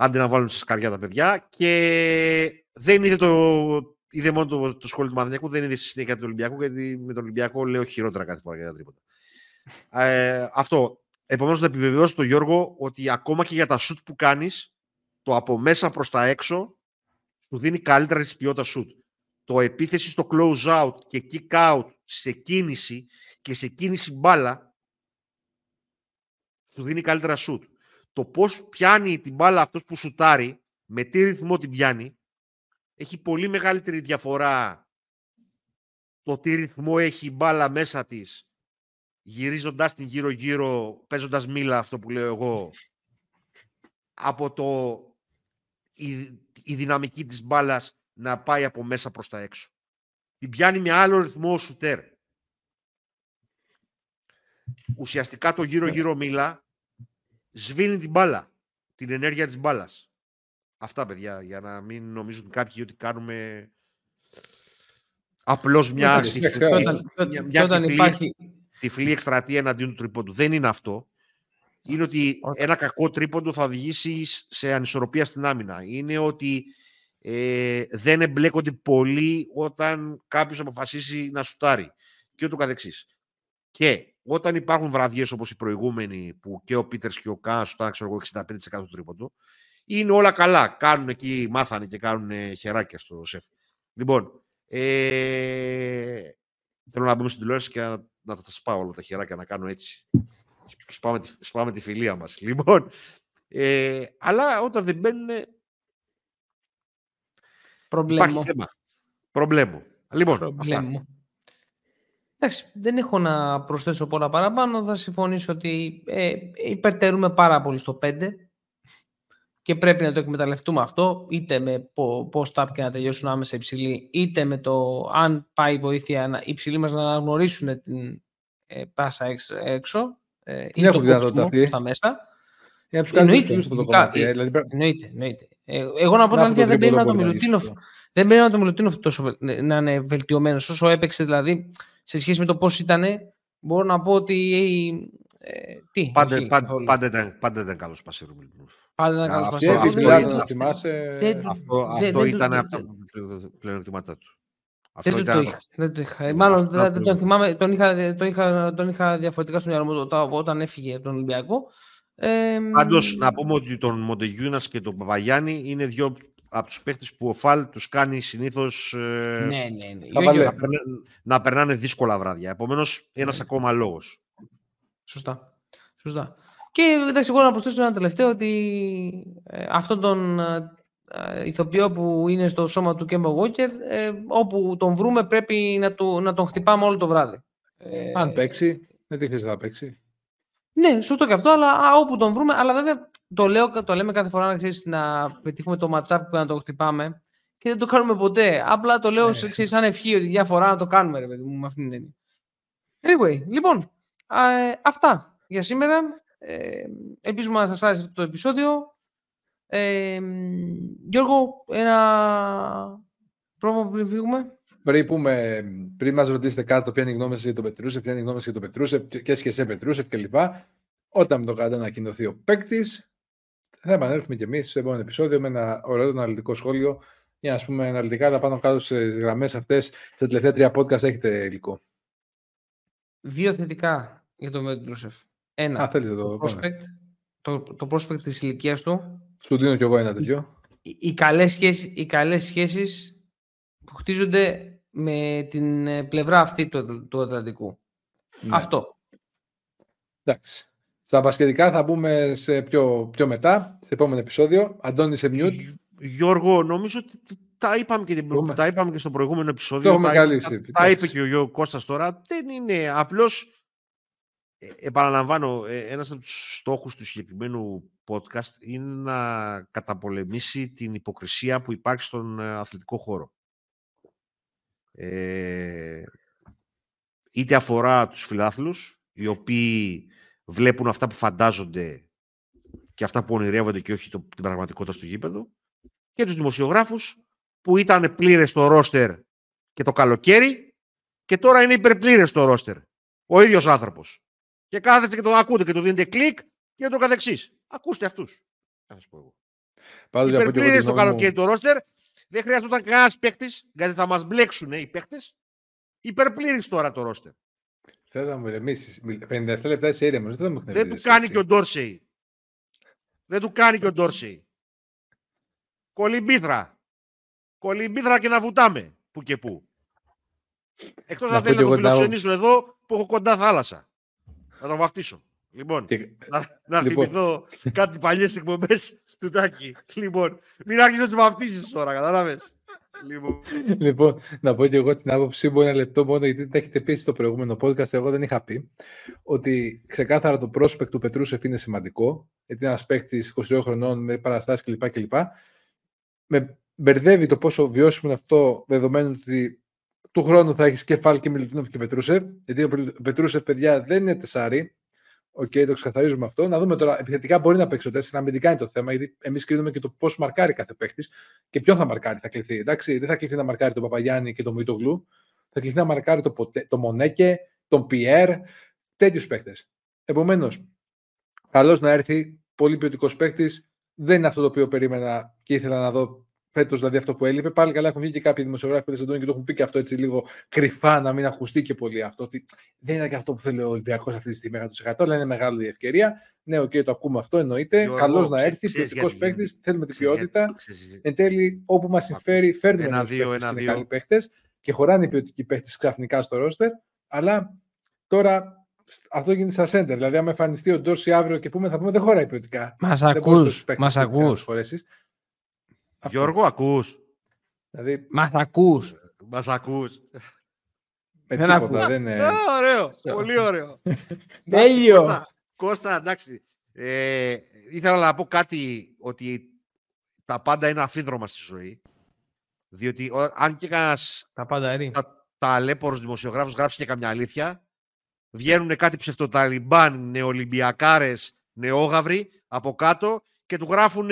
άντε να βάλουν στη σκαριά τα παιδιά και δεν είδε, το, είδε μόνο το, το σχόλιο του Παναθηναϊκού, δεν είδε στη συνέχεια του Ολυμπιακού γιατί με τον Ολυμπιακό λέω χειρότερα κάθε φορά για τα τρίποτα. Ε, αυτό. Επομένως, να επιβεβαιώσω τον Γιώργο ότι ακόμα και για τα σουτ που κάνεις, το από μέσα προς τα έξω σου δίνει καλύτερα τη ποιότητα σουτ. Το επίθεση στο close out και kick out σε κίνηση και σε κίνηση μπάλα σου δίνει καλύτερα σουτ. Το πώς πιάνει την μπάλα αυτός που σουτάρει, με τι ρυθμό την πιάνει, έχει πολύ μεγαλύτερη διαφορά το τι ρυθμό έχει η μπάλα μέσα της γυρίζοντας την γύρω-γύρω, παίζοντας μήλα αυτό που λέω εγώ, από το, η, η δυναμική της μπάλας να πάει από μέσα προς τα έξω. Την πιάνει με άλλο ρυθμό ο σουτέρ. Ουσιαστικά το γύρω-γύρω μήλα σβήνει την μπάλα, την ενέργεια της μπάλας. Αυτά, παιδιά, για να μην νομίζουν κάποιοι ότι κάνουμε απλώς μια, μια, μια, μια υπάρχει, τυφλή εκστρατεία εναντίον του τρίποντου. Δεν είναι αυτό. Είναι ότι ένα κακό τρίποντο θα οδηγήσει σε ανισορροπία στην άμυνα. Είναι ότι ε, δεν εμπλέκονται πολύ όταν κάποιος αποφασίσει να σουτάρει και ούτω καθεξής. Και όταν υπάρχουν βραδιές όπως οι προηγούμενοι που και ο Πίτερς και ο Καν σουτάρουν ξέρω 65% του τρίποντο, είναι όλα καλά. Κάνουν εκεί, μάθανε και κάνουν χεράκια στο σεφ. Λοιπόν, ε, θέλω να μπούμε στην τηλεόραση και να να τα σπάω όλα τα χεράκια να κάνω έτσι. Σπάμε τη, σπάμε τη φιλία μας. Λοιπόν, ε, αλλά όταν δεν μπαίνουν... Προβλέμω. Υπάρχει θέμα. Προβλέμω. Λοιπόν, Προβλέμω. Εντάξει, δεν έχω να προσθέσω πολλά παραπάνω. Θα συμφωνήσω ότι ε, υπερτερούμε πάρα πολύ στο 5 και πρέπει να το εκμεταλλευτούμε αυτό, είτε με post-up και να τελειώσουν άμεσα υψηλή, είτε με το αν πάει βοήθεια να, οι υψηλοί μας να αναγνωρίσουν την ε, πάσα έξω, έξω ε, ή το δυνατότητα αυτή. στα μέσα. Για να τους κάνουν εννοείται, το κομμάτι. Ε, δηλαδή... εννοείται, εννοείται. Ε, εγώ να πω την αλήθεια, δεν περίμενα το Μιλουτίνοφ δεν περίμενα το Μιλουτίνοφ τόσο να είναι βελτιωμένος. Όσο έπαιξε δηλαδή σε σχέση με το πώς ήταν, μπορώ να πω ότι. Ε, τι, πάντα, πάντα, πάντα, ήταν, πάντα ήταν καλός Πασίρου Μιλουτίνοφ. Πάντα ήταν καλός Αυτό, αυτό ήταν από τα πλεονεκτήματά του. Αυτό δεν, ήταν... το είχα, δεν το είχα. Μάλλον δεν τον θυμάμαι, τον είχα, τον, είχα, τον είχα διαφορετικά στο μυαλό μου όταν έφυγε από τον Ολυμπιακό. Ε, Πάντως, να πούμε ότι τον Μοντεγιούνας και τον Παπαγιάννη είναι δύο από τους παίχτες που ο Φαλ τους κάνει συνήθως ε, ναι, ναι, ναι. να, περνάνε, να περνάνε δύσκολα βράδια. Επομένως, ένας ναι. ακόμα λόγος. Σωστά. Σωστά. Και εντάξει, εγώ να προσθέσω ένα τελευταίο ότι ε, αυτόν τον ε, ε, ηθοποιό που είναι στο σώμα του Κέμπο Walker, ε, όπου τον βρούμε πρέπει να, του, να τον χτυπάμε όλο το βράδυ. Ε, Αν παίξει, δεν τι χρειάζεται να παίξει; Ναι, σωστό και αυτό, αλλά α, όπου τον βρούμε, αλλά βέβαια το, λέω, το λέμε κάθε φορά να, ξέρεις, να πετύχουμε το matchup που να το χτυπάμε και δεν το κάνουμε ποτέ. Απλά το λέω ναι. ξέρεις, σαν ευχή ότι μια φορά να το κάνουμε, ρε παιδί μου, με αυτήν την έννοια. Anyway, λοιπόν, α, ε, αυτά για σήμερα. Ε, ελπίζουμε να σας άρεσε αυτό το επεισόδιο. Ε, Γιώργο, ένα πρόβλημα πριν φύγουμε. Πριν, πούμε, πριν μας ρωτήσετε κάτω ποια είναι η γνώμη σας για τον Πετρούσεφ, ποια είναι η γνώμη σας για τον Πετρούσεφ και σχεσέ Πετρούσεφ κλπ. Όταν με το κάνετε ανακοινωθεί ο παίκτης, θα επανέλθουμε κι εμείς στο επόμενο επεισόδιο με ένα ωραίο αναλυτικό σχόλιο για να πούμε αναλυτικά τα πάνω κάτω στις γραμμές αυτές. Στα τελευταία τρία podcast έχετε υλικό. Δύο θετικά για τον Πετρούσεφ. Ένα. Α, θέλετε το, το prospect, το, το prospect της ηλικίας του σου δίνω κι εγώ ένα τέτοιο. Οι, οι, καλές σχέσεις, οι καλές σχέσεις που χτίζονται με την ε, πλευρά αυτή του, του Ατλαντικού. Ναι. Αυτό. Εντάξει. Στα μπασκετικά θα μπούμε σε πιο, πιο μετά, σε επόμενο επεισόδιο. Αντώνη σε μιούτ. Γιώργο, νομίζω ότι τα είπαμε και, την, τα είπαμε και στο προηγούμενο επεισόδιο. Το έχουμε τα, τα, τα, είπε και ο Γιώργος Κώστας τώρα. Δεν είναι απλώς ε, επαναλαμβάνω, ε, ένας από τους στόχους του συγκεκριμένου podcast είναι να καταπολεμήσει την υποκρισία που υπάρχει στον ε, αθλητικό χώρο. Ε, είτε αφορά τους φιλάθλους, οι οποίοι βλέπουν αυτά που φαντάζονται και αυτά που ονειρεύονται και όχι το, την πραγματικότητα στο γήπεδο, και τους δημοσιογράφους που ήταν πλήρες στο ρόστερ και το καλοκαίρι και τώρα είναι υπερπλήρες στο ρόστερ. Ο ίδιος άνθρωπος. Και κάθεστε και το ακούτε και το δίνετε κλικ και το καθεξής. Ακούστε αυτούς. Θα σας πω εγώ. Υπερπλήρες στο καλοκαίρι το ρόστερ. Δεν χρειάζονταν κανένας παίχτη, γιατί θα μας μπλέξουν οι παίχτε. Υπερπλήρης τώρα το ρόστερ. Θέλω να μου ηρεμήσει. 57 λεπτά είσαι ήρεμο. Δεν, δεν του κάνει και ο Ντόρσεϊ. Δεν του κάνει και ο Ντόρσεϊ. Κολυμπήθρα. Κολυμπήθρα και να βουτάμε που και που. Εκτός αν θέλει να το φιλοξενήσω εδώ που έχω κοντά θάλασσα. Να το βαφτίσω. Λοιπόν, και... να, να λοιπόν. θυμηθώ κάτι παλιές εκπομπές του Τάκη. Λοιπόν, μην άρχισε να τι βαφτίσεις τώρα, κατάλαβες. Λοιπόν. λοιπόν, να πω και εγώ την άποψή μου ένα λεπτό μόνο, γιατί τα έχετε πει στο προηγούμενο podcast. Εγώ δεν είχα πει ότι ξεκάθαρα το prospect του Πετρούσεφ είναι σημαντικό, γιατί είναι ένας παίκτης 22 χρονών με παραστάσεις κλπ. κλπ. Με μπερδεύει το πόσο βιώσιμο είναι αυτό, δεδομένου ότι του χρόνου θα έχεις κεφάλι και Μιλουτίνοφ και Πετρούσεφ. Γιατί ο Πετρούσεφ, παιδιά, δεν είναι τεσάρι. OK, okay, το ξεκαθαρίζουμε αυτό. Να δούμε τώρα. Επιθετικά μπορεί να παίξει ο 4, αμυντικά είναι το θέμα, γιατί εμείς κρίνουμε και το πώς μαρκάρει κάθε παίχτη και ποιον θα μαρκάρει. Θα κληθεί. Εντάξει, δεν θα κληθεί να μαρκάρει τον Παπαγιάννη και τον Μήτογλου. Θα κληθεί να μαρκάρει τον το Μονέκε, τον Πιέρ, τέτοιους παίχτες. Επομένως, καλό να έρθει. Πολύ ποιοτικός παίχτης. Δεν είναι αυτό το οποίο περίμενα και ήθελα να δω φέτος δηλαδή αυτό που έλειπε. Πάλι καλά έχουν βγει και κάποιοι δημοσιογράφοι που και το έχουν πει και αυτό έτσι λίγο κρυφά, να μην ακουστεί και πολύ αυτό. Ότι δεν είναι και αυτό που θέλει ο Ολυμπιακός αυτή τη στιγμή 100%, αλλά είναι μεγάλη ευκαιρία. Ναι, OK, okay, το ακούμε αυτό, εννοείται. Καλός να έρθει, ποιοτικός παίκτης, θέλουμε την ποιότητα. Εν τέλει, όπου μας συμφέρει, φέρνουμε ένα, δύο, ένα, δύο. καλοί παίχτες και χωράνε οι ποιοτικοί παίχτες ξαφνικά στο ρόστερ. Αλλά τώρα αυτό γίνεται στα σέντερ. Δηλαδή, αν εμφανιστεί ο Ντόρση αύριο και πούμε, θα πούμε δεν χωράει ποιοτικά. Μας ακούς. Μας ακούς. Γιώργο, ακούς. Δηλαδή... Μας ακούς. Μας ακούς. δεν ακούω. Δεν είναι... ωραίο. Πολύ ωραίο. Τέλειο. Κώστα, Κώστα, εντάξει. Ε, ήθελα να πω κάτι ότι τα πάντα είναι αφίδρομα στη ζωή. Διότι αν και κανένας. Τα πάντα είναι. Τα, τα δημοσιογράφου γράψει και καμιά αλήθεια, βγαίνουν κάτι ψευτοταλιμπάν, νεολυμπιακάρες, νεόγαυροι από κάτω και του γράφουν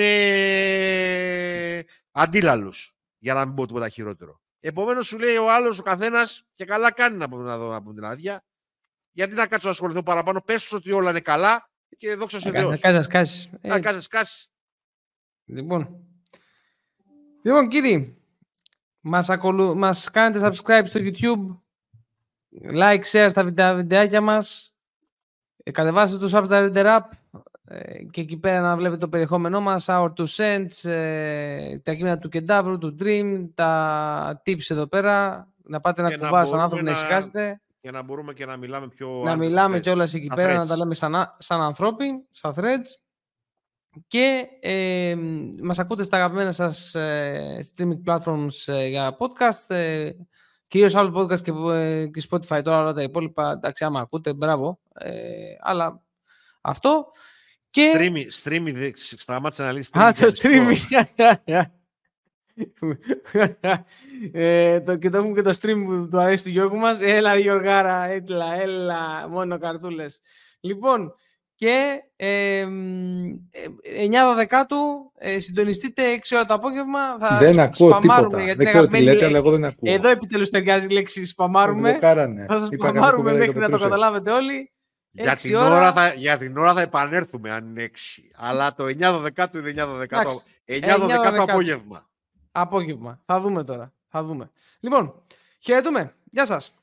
αντίλαλους. Για να μην πω τίποτα χειρότερο. Επομένως, σου λέει ο άλλος, ο καθένας, και καλά κάνει να, να δω από την άδεια. Γιατί να κάτσω να ασχοληθώ παραπάνω, πες ότι όλα είναι καλά και δόξα σε Θεός. Να κάτσε σκάσεις. Να κάτσε σκάσεις. Λοιπόν. Λοιπόν, κύριοι, μας, ακολου... μας κάνετε subscribe στο YouTube, like, share στα βιντεάκια μας, ε, κατεβάστε το Substar App, ε, και εκεί πέρα να βλέπετε το περιεχόμενό μας, Our Two Cents, ε, τα κείμενα του Κεντάβρου, του Dream, τα tips εδώ πέρα, να πάτε να κουβάσετε σαν άνθρωπος να ησυχάσετε. Και να μπορούμε και να μιλάμε πιο... Να μιλάμε κιόλας εκεί πέρα, να τα λέμε σαν, σαν ανθρώποι, στα threads. Και ε, μας ακούτε στα αγαπημένα σας ε, streaming platforms ε, για podcast, ε, κυρίως Apple Podcast και, και Spotify τώρα όλα τα υπόλοιπα, εντάξει άμα ακούτε, μπράβο. αλλά αυτό. Και... Streamy, streamy, σταμάτησε να λύσεις. Α, το streamy. ε, το, και το έχουμε και το stream που του αρέσει του Γιώργου μας. Έλα Γιώργαρα, έλα, έλα, μόνο καρτούλες. Λοιπόν, και ε, 9 δεκάτου ε, συντονιστείτε 6 ώρα το απόγευμα. Θα δεν ακούω τίποτα. δεν ξέρω τι λέτε, αλλά εγώ δεν ακούω. Εδώ επιτέλους ταιριάζει η λέξη σπαμάρουμε. Θα σας σπαμάρουμε μέχρι να το καταλάβετε όλοι. Για την, ώρα... θα, για την ώρα θα επανέλθουμε αν είναι 6. Αλλά το 9 δεκάτου είναι 9 δεκάτου. 9 δεκάτου απόγευμα. Απόγευμα. Θα δούμε τώρα. Θα δούμε. Λοιπόν, χαιρετούμε. Γεια σας.